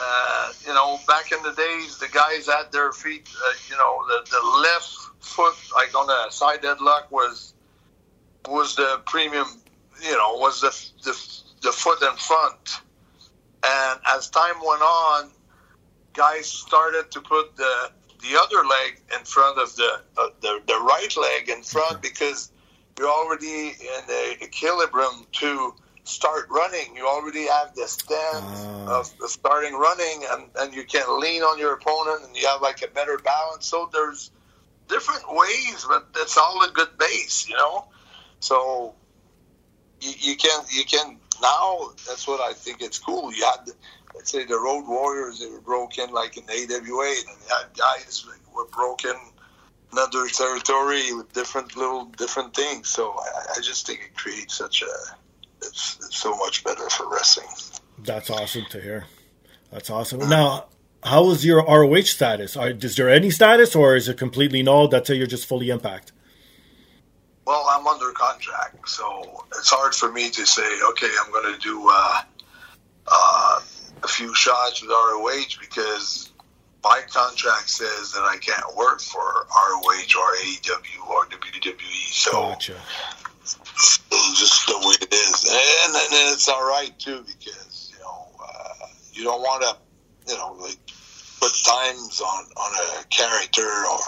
Uh, you know, back in the days, the guys had their feet, uh, you know, the, the left foot, like on a side headlock, was was the premium, you know, was the, the the foot in front. And as time went on, guys started to put the the other leg in front of the uh, the, the right leg in front because you're already in the equilibrium to start running. You already have the stance Ah. of starting running, and, and you can lean on your opponent, and you have like a better balance. So there's different ways, but it's all a good base, you know. So you, you can you can now. That's what I think. It's cool. You had let's say the Road Warriors. They were broken like in AWA, and you had guys that were broken in other territory with different little different things. So I, I just think it creates such a it's, it's so much better for wrestling. That's awesome to hear. That's awesome. Now, how is your ROH status? Are, is there any status, or is it completely null? That's it. You're just fully impact. Well, I'm under contract, so it's hard for me to say, okay, I'm going to do uh, few shots with ROH because my contract says that I can't work for ROH or AEW or WWE. So Gotcha. it's just the way it is, and, and it's all right too because you know uh, you don't want to, you know, like put times on on a character or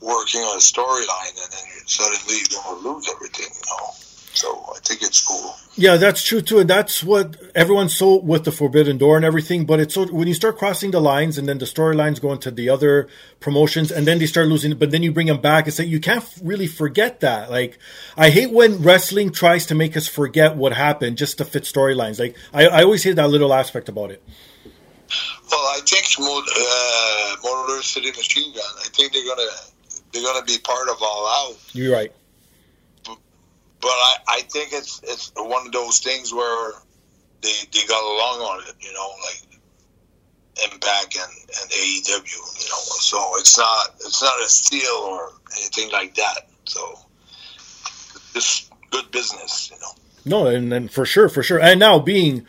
working on a storyline, and then you suddenly you're going to lose everything, you know. So I think it's cool. Yeah, that's true too, and that's what everyone's so with the Forbidden Door and everything. But it's so when you start crossing the lines, and then the storylines go into the other promotions, and then they start losing. But then you bring them back and say you can't really forget that. Like I hate when wrestling tries to make us forget what happened just to fit storylines. Like I, I always hate that little aspect about it. Well, I think uh, Motor City Machine Gun. I think they're gonna they're gonna be part of All Out. You're right. But I, I think it's it's one of those things where they they got along on it, you know, like Impact and, and AEW, you know. So it's not it's not a steal or anything like that. So it's good business, you know. No, and, and for sure, for sure. And now being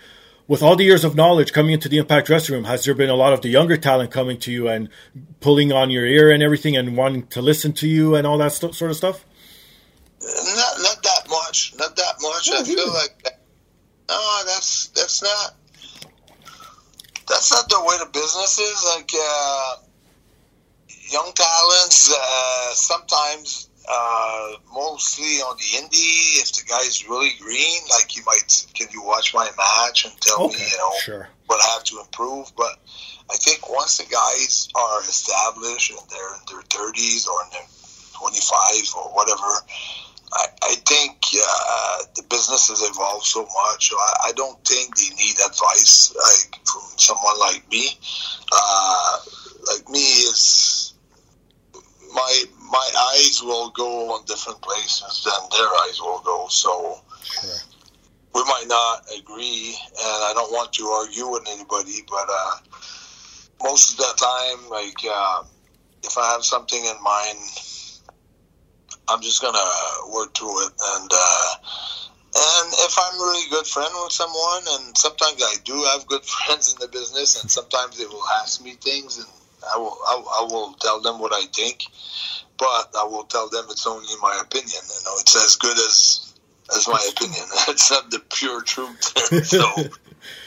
with all the years of knowledge coming into the Impact Dressing Room, has there been a lot of the younger talent coming to you and pulling on your ear and everything and wanting to listen to you and all that st- sort of stuff? Not not that much, not that much. I feel like no, that's that's not that's not the way the business is. Like uh, young talents, uh, sometimes uh, mostly on the indie. If the guy's really green, like you might, can you watch my match and tell me, you know, sure. what I have to improve? But I think once the guys are established and they're in their thirties or in their twenty-five or whatever. Think uh, the business has evolved so much. So I, I don't think they need advice like from someone like me. Uh, like me is my my eyes will go on different places than their eyes will go. So Sure. we might not agree, and I don't want to argue with anybody, but uh, most of the time, like uh, if I have something in mind, I'm just gonna work through it, and uh, and if I'm really good friend with someone, and sometimes I do have good friends in the business, and sometimes they will ask me things, and I will I, I will tell them what I think, but I will tell them it's only my opinion. You know, it's as good as as my opinion. It's not the pure truth. so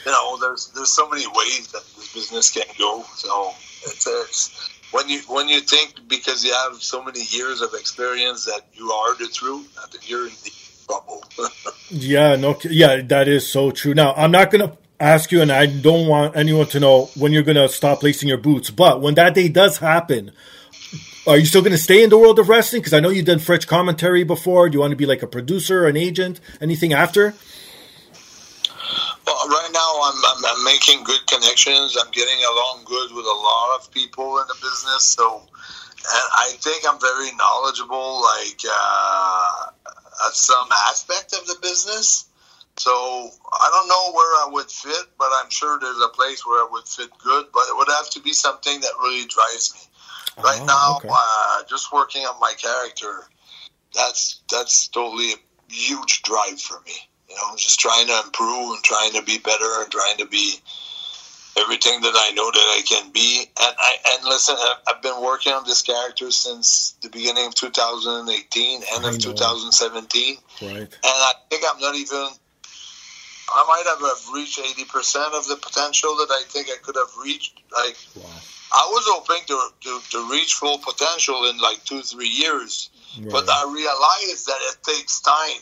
you know, there's there's so many ways that this business can go. So it's, it's when you when you think because you have so many years of experience that you are the truth, that you're in deep trouble. Yeah, no, yeah, that is so true. Now, I'm not to ask you, and I don't want anyone to know when you're to stop lacing your boots, but when that day does happen, are you still going to stay in the world of wrestling? Because I know you've done French commentary before. Do you want to be like a producer, an agent, anything after? Well, right now I'm, I'm, I'm making good connections. I'm getting along good with a lot of people in the business. So, and I think I'm very knowledgeable, like uh, at some aspect of the business. So I don't know where I would fit, but I'm sure there's a place where I would fit good. But it would have to be something that really drives me. Right Oh, now, okay. uh, just working on my character, that's that's totally a huge drive for me. You know, just trying to improve and trying to be better and trying to be everything that I know that I can be. And I and listen, I've, been working on this character since the beginning of 2018, end of know. 2017, Right. and I think I'm not even I might have uh, reached eighty percent of the potential that I think I could have reached. Like Wow. I was hoping to, to, to reach full potential in like two three years, but I realized that it takes time.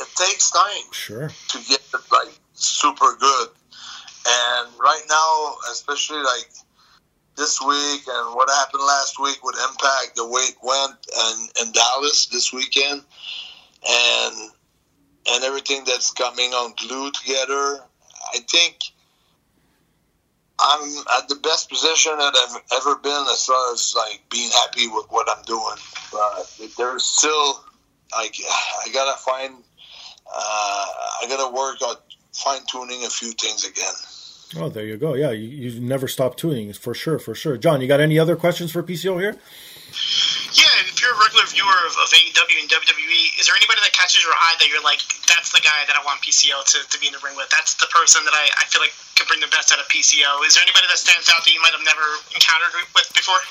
It takes time Sure. to get it like super good. And right now, especially like this week and what happened last week with Impact, the way it went and in Dallas this weekend, and and everything that's coming on glue together, I think I'm at the best position that I've ever been as far as like being happy with what I'm doing. But there's still like I gotta find uh, I gotta work on fine tuning a few things again. Oh, there you go. Yeah, you, you never stop tuning, for sure, for sure. John, you got any other questions for PCO here? Yeah, if you're a regular viewer of, of AEW and WWE, is there anybody that catches your eye that you're like, that's the guy that I want PCO to, to be in the ring with? That's the person that I, I feel like could bring the best out of PCO. Is there anybody that stands out that you might have never encountered with before?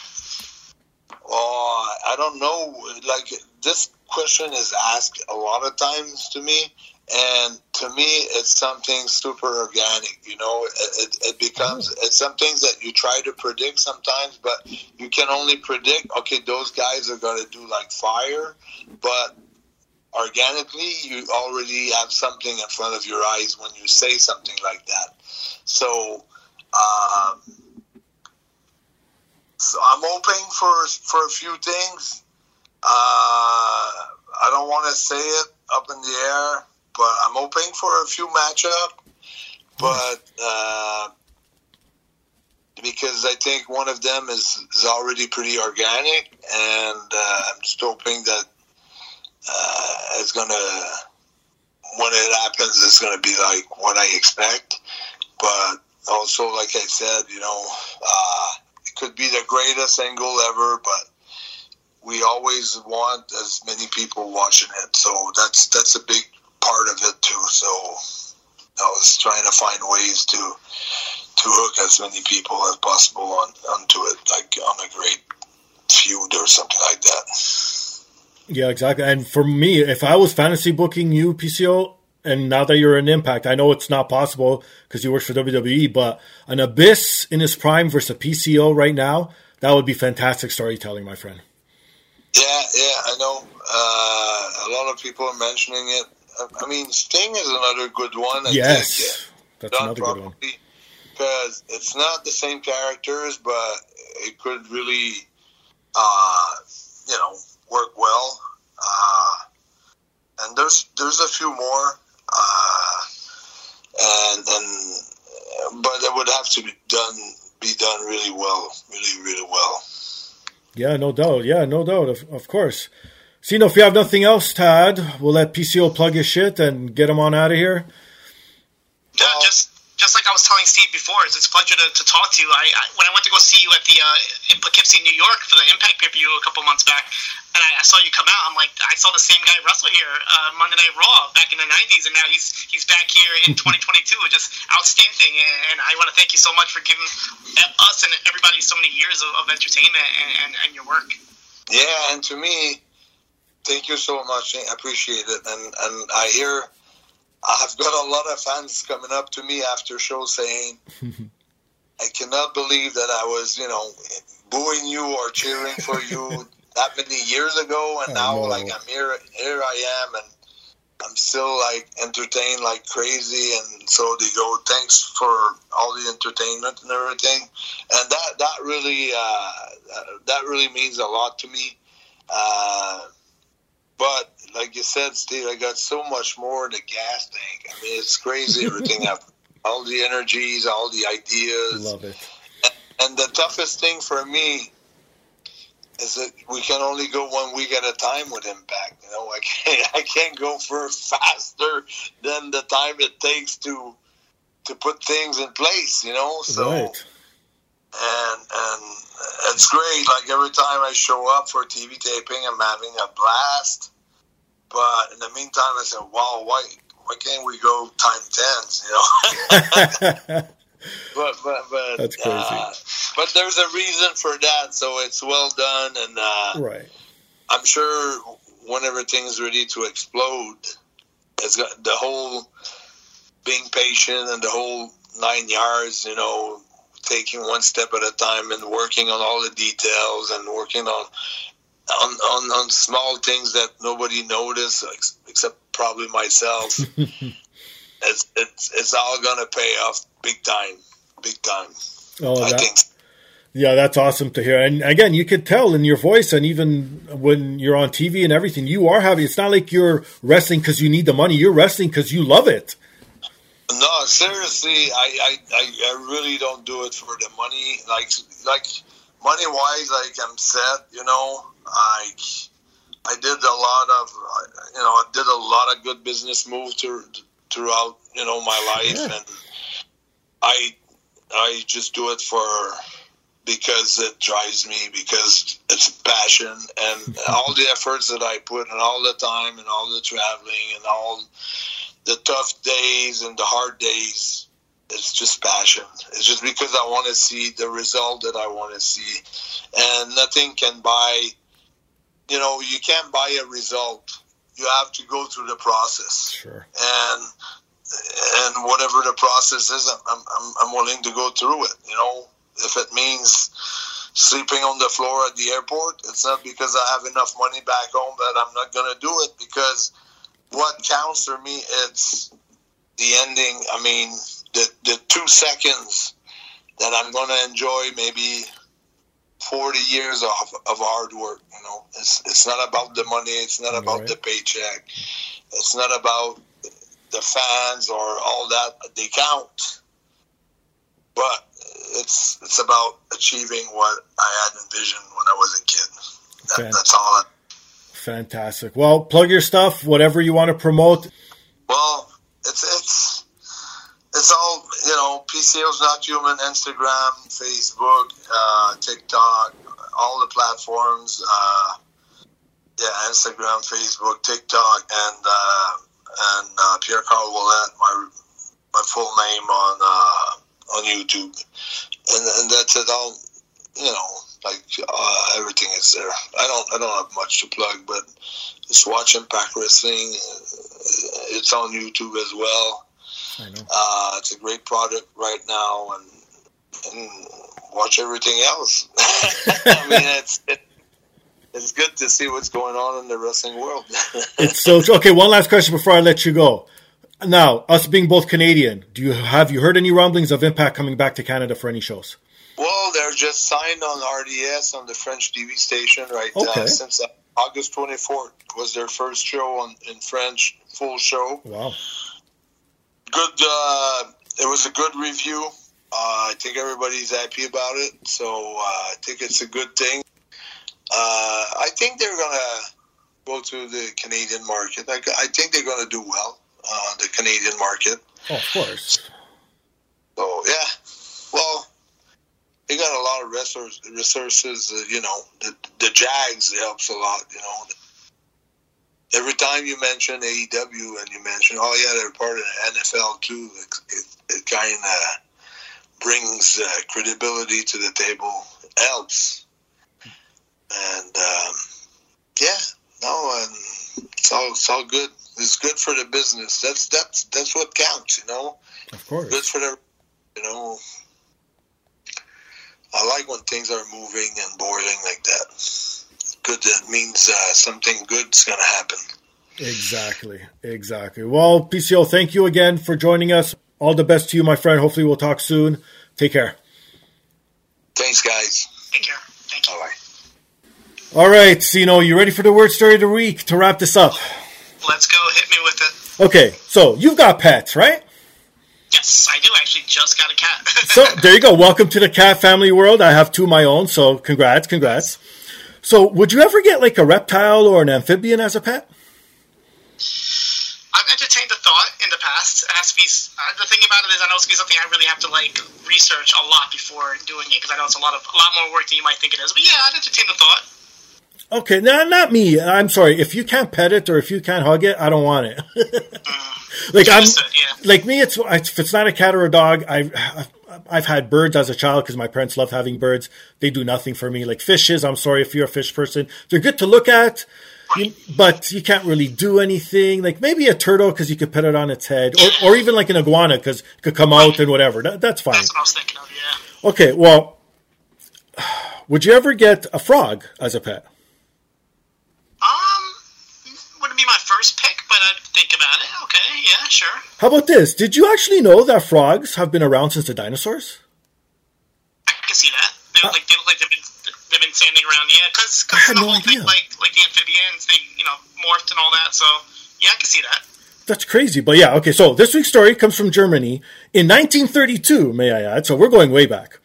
Oh, I don't know. Like this question is asked a lot of times to me, and to me, it's something super organic. You know, it, it, becomes it's some things that you try to predict sometimes, but you can only predict. Okay, those guys are going to do like fire, but organically, you already have something in front of your eyes when you say something like that. So. Um, so I'm hoping for for a few things. Uh, I don't want to say it up in the air, but I'm hoping for a few matchup. But uh, because I think one of them is, is already pretty organic, and uh, I'm just hoping that uh, it's gonna when it happens, it's gonna be like what I expect. But also, like I said, you know. Uh, it could be the greatest angle ever, but we always want as many people watching it. So that's that's a big part of it too. So I was trying to find ways to to hook as many people as possible on onto it, like on a great feud or something like that. Yeah, exactly. And for me, if I was fantasy booking you, PCO, and now that you're in Impact, I know it's not possible because you work for WWE, but an Abyss in his prime versus PCO right now, that would be fantastic storytelling, my friend. Yeah, yeah, I know. Uh, a lot of people are mentioning it. I- mean, Sting is another good one. I yes, think, yeah. that's done another good one. because it's not the same characters, but it could really, uh, you know, work well. Uh, and there's there's a few more, uh, and and but it would have to be done be done really well, really really well. Yeah, no doubt. Yeah, no doubt. Of, of course. Siino, if you have nothing else to add, we'll let PCO plug his shit and get him on out of here. Yeah, just just like I was telling Steve before, it's, it's a pleasure to, to talk to you. I, I when I went to go see you at the uh, in Poughkeepsie, New York, for the Impact pay per view a couple months back, and I, I saw you come out. I'm like, I saw the same guy wrestle here uh, Monday Night Raw back in the '90s, and now he's he's back here in 2022, just outstanding. And, and I want to thank you so much for giving us and everybody so many years of, of entertainment and, and, and your work. Yeah, and to me, thank you so much. I appreciate it. And and I hear I've got a lot of fans coming up to me after show saying, "I cannot believe that I was, you know, booing you or cheering for you that many years ago, and I now know. like I'm here. Here I am, and I'm still like entertained like crazy." And so they go, "Thanks for all the entertainment and everything," and that that really uh, that really means a lot to me. Uh, but like you said, Steve, I got so much more in the gas tank. I mean, it's crazy everything. I've, all the energies, all the ideas, Love it. and the toughest thing for me is that we can only go one week at a time with Impact. You know, I can't I can't go for faster than the time it takes to to put things in place. You know, so right. and and it's great. Like every time I show up for TV taping, I'm having a blast. But in the meantime, I said, "Wow, why why can't we go time tens?" You know. but but but That's crazy. Uh, but there's a reason for that, so it's well done, and uh, right. I'm sure when everything's ready to explode, it's got the whole being patient and the whole nine yards, you know, taking one step at a time and working on all the details and working on on, on, on small things that nobody noticed except probably myself. it's, it's it's all gonna pay off big time, big time. Oh, I that, think. yeah, that's awesome to hear. And again, you could tell in your voice, and even when you're on TV and everything, you are having. It's not like you're wrestling because you need the money. You're wrestling because you love it. No, seriously, I, I, I, I really don't do it for the money. Like like money wise, like I'm set. You know, I I did a lot of you know I did a lot of good business moves to, throughout you know my life, Yeah. and I I just do it for because it drives me because it's passion and all the efforts that I put and all the time and all the traveling and all the tough days and the hard days it's just passion it's just because I want to see the result that I want to see and nothing can buy you know you can't buy a result you have to go through the process Sure. and and whatever the process is, I'm, I'm, I'm willing to go through it. You know, if it means sleeping on the floor at the airport, it's not because I have enough money back home that I'm not going to do it. Because what counts for me, it's the ending. I mean, the the two seconds that I'm going to enjoy, maybe. 40 years of, of hard work you know it's it's not about the money it's not about Right. the paycheck it's not about the fans or all that they count but it's it's about achieving what i had envisioned when i was a kid that, that's all I, Fantastic. Well, plug your stuff, whatever you want to promote. well it's it's it's all you know pco's not human instagram facebook uh, tiktok all the platforms uh, yeah instagram facebook tiktok and uh, and uh, pierre carl Ouellet, my my full name on uh, on youtube. And, and that's it all you know like uh, everything is there. I don't i don't have much to plug but just watch impact wrestling. It's on youtube as well I know. uh, it's a great product right now, and, and watch everything else. I mean, it's it, it's good to see what's going on in the wrestling world. It's so okay. One last question before I let you go. Now, us being both Canadian, do you have you heard any rumblings of Impact coming back to Canada for any shows? well, they're just signed on RDS on the French TV station right Okay. uh, since uh, August 24th was their first show on, in French, full show. Wow. Good. Uh, it was a good review. Uh, I think everybody's happy about it, so uh, I think it's a good thing. Uh, I think they're gonna go to the Canadian market. I, I think they're gonna do well on the Canadian market. Oh, of course. So yeah, well, they got a lot of resource, resources. Uh, you know, the the Jags helps a lot. You know, every time you mention AEW and you mention, oh yeah, they're part of the NFL too. It, it, it kind of brings uh, credibility to the table. It helps, and um, yeah, no, and it's all it's all good. It's good for the business. That's that's that's what counts. You know Of course. good for the you know I like when things are moving and boiling like that. Good that means uh, something good's gonna happen. Exactly. Exactly. Well, PCO, thank you again for joining us. All the best to you, my friend. Hopefully, we'll talk soon. Take care. Thanks guys. Take care. Thank you. Bye bye. All right, Siino, you ready for the weird story of the week to wrap this up? Let's go. Hit me with it. Okay, so you've got pets, right? Yes, I do actually just got a cat. So there you go. Welcome to the cat family world. I have two of my own, so congrats, congrats. So, would you ever get like a reptile or an amphibian as a pet? I've entertained the thought in the past. It has to be. Uh, the thing about it is, I know it's gonna be something I really have to like research a lot before doing it because I know it's a lot of a lot more work than you might think it is. But yeah, I'd entertain the thought. Okay, no, not me. I'm sorry. If you can't pet it or if you can't hug it, I don't want it. like I'm, Understood, yeah. like me. It's if it's not a cat or a dog. I've I've had birds as a child because my parents loved having birds. They do nothing for me. Like fishes. I'm sorry if you're a fish person. They're good to look at. but you can't really do anything. Like maybe a turtle because you could put it on its head, or, or even like an iguana because it could come out and whatever. That, that's fine. That's what I was thinking of. Yeah. Okay, well, would you ever get a frog as a pet? Um, wouldn't be my first pick, but I'd think about it. Okay, yeah, sure. How about this? Did you actually know that frogs have been around since the dinosaurs? I can see that. They look uh, like they look like they've been they've been standing around. Yeah, because the no whole thing, like like the amphibians, they you know morphed and all that. So yeah, I can see that. That's crazy. But yeah, okay, so this week's story comes from Germany in 1932, may I add. So we're going way back.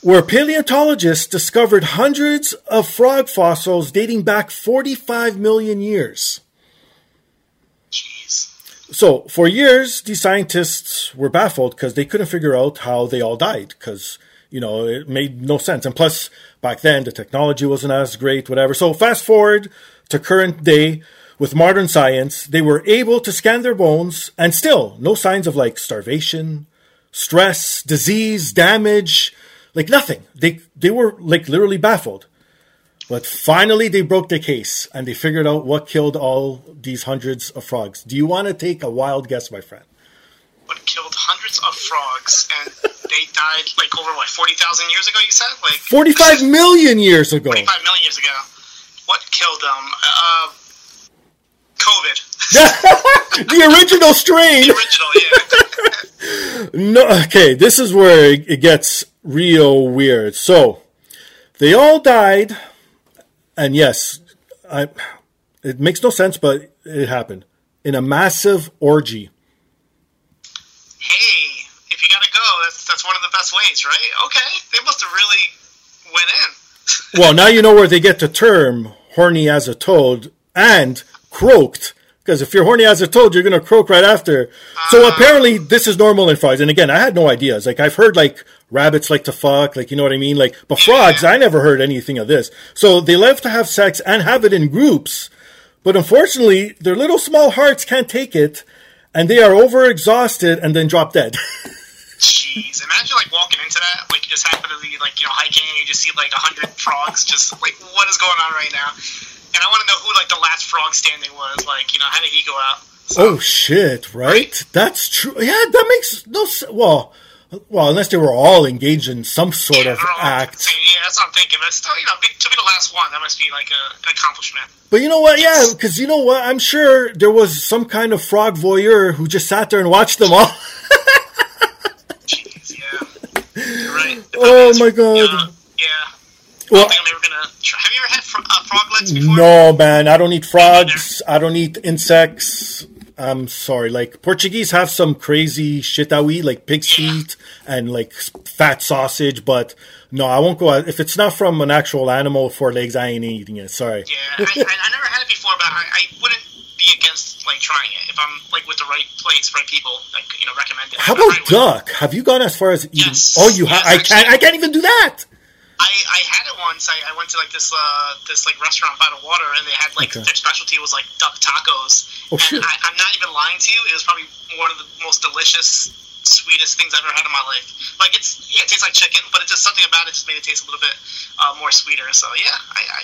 Where paleontologists discovered hundreds of frog fossils dating back 45 million years. So, for years, these scientists were baffled because they couldn't figure out how they all died because, you know, it made no sense. And plus, back then, the technology wasn't as great, whatever. So, fast forward to current day with modern science, they were able to scan their bones and still no signs of like starvation, stress, disease, damage, like nothing. They, they were like literally baffled. But finally, they broke the case and they figured out what killed all these hundreds of frogs. Do you want to take a wild guess, my friend? What killed hundreds of frogs, and they died like over what forty thousand years ago? You said like 45 million years ago. Forty-five million years ago. What killed them? Uh, COVID. the original strain. The original, yeah. No, okay, this is where it gets real weird. So, they all died, and yes, I, it makes no sense, but it happened in a massive orgy. hey, if you gotta go, that's that's one of the best ways, right? Okay, they must have really went in. Well, now you know where they get the term horny as a toad and croaked. Because if you're horny as a toad, you're to croak right after. So ah. apparently, this is normal in frogs. And again, I had no ideas. Like, I've heard, like, rabbits like to fuck, like, you know what I mean? Like, but frogs, I never heard anything of this. So they love to have sex and have it in groups. But unfortunately, their little small hearts can't take it. And they are overexhausted and then drop dead. Jeez, imagine like walking into that, like you just happen to be like you know hiking and you just see like a hundred frogs, just like what is going on right now? And I want to know who like the last frog standing was. Like you know how did he go out? So, Oh shit! Right? That's true. Yeah, that makes no sense. Well, well, unless they were all engaged in some sort yeah, of act. Yeah, that's what I'm thinking. But still, you know, to be the last one, that must be like a, an accomplishment. But you know what? Yeah, because you know what? I'm sure there was some kind of frog voyeur who just sat there and watched them all. Jeez, yeah, You're right. Oh, my God. Yeah. I well, don't think I'm ever gonna. Try. Have you ever had fro- uh, frog legs before? no, man, I don't eat frogs. I don't eat insects. I'm sorry. Like Portuguese have some crazy shit that we eat, like pig's feet and like fat sausage. But no, I won't go. out. If it's not from an actual animal with four legs, I ain't eating it. Sorry. Yeah, I, I, I never had it before, but I, I wouldn't be against like trying it if I'm like with the right place, right people, like you know, recommend it. How about duck? Have you gone as far as eating? Yes. Oh, you have. Yes, I can't. I can't even do that. I, I had it once. I, I went to like this uh this like restaurant by the water, and they had like Okay. their specialty was like duck tacos. Oh, and shit. I, I'm not even lying to you. It was probably one of the most delicious, sweetest things I've ever had in my life. Like it's yeah, it tastes like chicken, but it's just something about it just made it taste a little bit uh, more sweeter. So yeah, I, I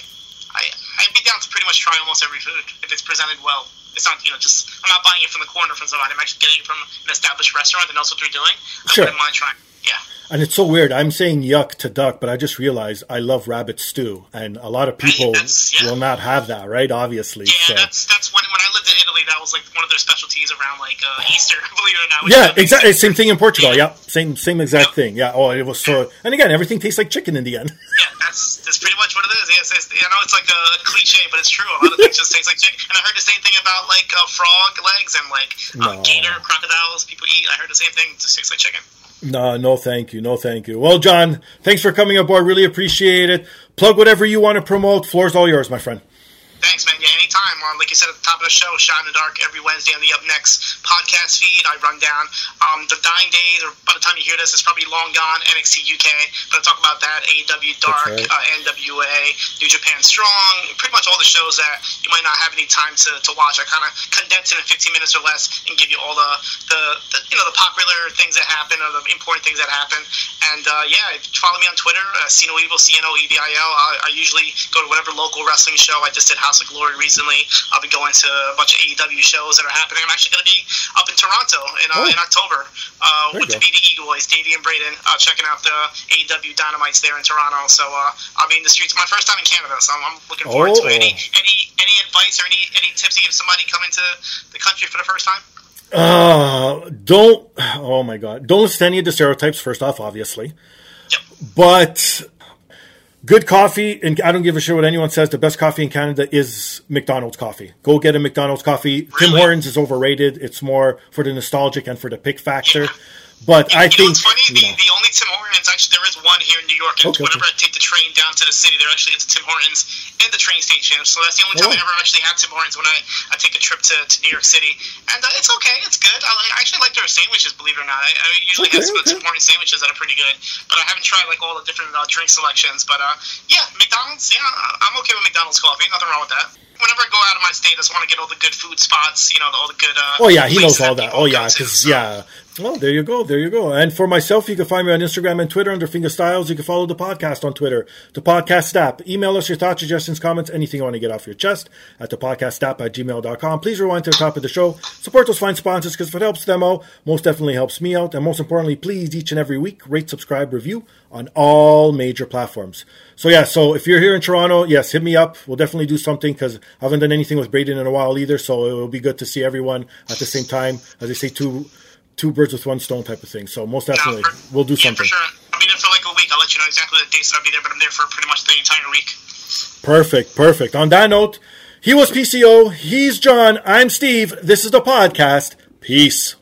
I I'd be down to pretty much try almost every food if it's presented well. It's not you know just I'm not buying it from the corner from somebody. I'm actually getting it from an established restaurant that knows what they're doing. I Sure. wouldn't mind trying. Yeah. And it's so weird. I'm saying yuck to duck, but I just realized I love rabbit stew, and a lot of people yeah. will not have that, right? Obviously. Yeah, so. that's that's when when I lived in Italy. That was like one of their specialties around like uh, Easter. Believe it or not. Yeah, exactly. Same thing in Portugal. Yeah. Yeah, same same exact Yeah. thing. Yeah. Oh, it was so. And again, everything tastes like chicken in the end. Yeah, that's that's pretty much what it is. Yes, it's, I know it's like a cliche, but it's true. A lot of things just taste like chicken. And I heard the same thing about like uh, frog legs and like uh, No. gator, crocodiles. People eat. I heard the same thing. It just tastes like chicken. No, no, thank you, no, thank you. Well, John, thanks for coming aboard. Really appreciate it. Plug whatever you want to promote. Floor's all yours, my friend. Thanks, man. Yeah, anytime. Um, like you said at the top of the show, Shot in the Dark every Wednesday on the Up Next podcast feed. I run down um, the dying days, or by the time you hear this, it's probably long gone. NXT UK, but I talk about that. AEW Dark, right. uh, NWA, New Japan Strong, pretty much all the shows that you might not have any time to, to watch. I kind of condense it in 15 minutes or less and give you all the, the, the you know the popular things that happen or the important things that happen. And uh, yeah, follow me on Twitter, uh, Cino Evil, C N O E V I L. I I usually go to whatever local wrestling show. I just did House House of Glory recently. I'll be going to a bunch of AEW shows that are happening. I'm actually going to be up in Toronto in, uh, Oh. in October uh, with the go. BD Eagle Boys, Davey and Braden, uh, checking out the AEW Dynamites there in Toronto. So uh, I'll be in the streets. My first time in Canada, so I'm, I'm looking forward to Oh. it. Any any any advice or any any tips you give somebody coming to the country for the first time? Uh, don't. Oh my God! Don't listen to any of the stereotypes. First off, obviously, Yep. but good coffee, and I don't give a shit what anyone says. The best coffee in Canada is McDonald's coffee. Go get a McDonald's coffee. Tim Really? Hortons is overrated. It's more for the nostalgic and for the pick factor. Yeah. But I you know think what's funny? you The, know, the only Tim Hortons, actually, there is one here in New York. And Okay, whenever okay. I take the train down to the city, there actually is a Tim Hortons in the train station. So that's the only time Oh. I ever actually had Tim Hortons when I, I take a trip to, to New York City. And uh, it's okay. It's good. I, I actually like their sandwiches, believe it or not. I, I usually Okay, have some. Tim Hortons sandwiches that are pretty good. But I haven't tried like all the different uh, drink selections. But uh, yeah, McDonald's, yeah, I'm okay with McDonald's coffee. Nothing wrong with that. Whenever I go out of my state, I just want to get all the good food spots, you know, all the good. Uh, Oh yeah, he knows all that. Oh yeah, because yeah. Well, there you go, there you go. And for myself, you can find me on Instagram and Twitter under Fingastylz. You can follow the podcast on Twitter, dapodcastdap. Email us your thoughts, suggestions, comments, anything you want to get off your chest at dapodcastdap at gmail.com. Please rewind to the top of the show. Support those fine sponsors because if it helps them out, most definitely helps me out. And most importantly, please each and every week rate, subscribe, review on all major platforms. So yeah, so if you're here in Toronto, yes, hit me up. We'll definitely do something because I haven't done anything with Braden in a while either. So it will be good to see everyone at the same time. As I say, two two birds with one stone type of thing. So most Yeah, definitely, for- we'll do yeah, something. for sure. I'll be there for like a week. I'll let you know exactly the dates that I'll be there, but I'm there for pretty much the entire week. Perfect, perfect. On that note, he was PCO. He's John. I'm Steve. This is the podcast. Peace.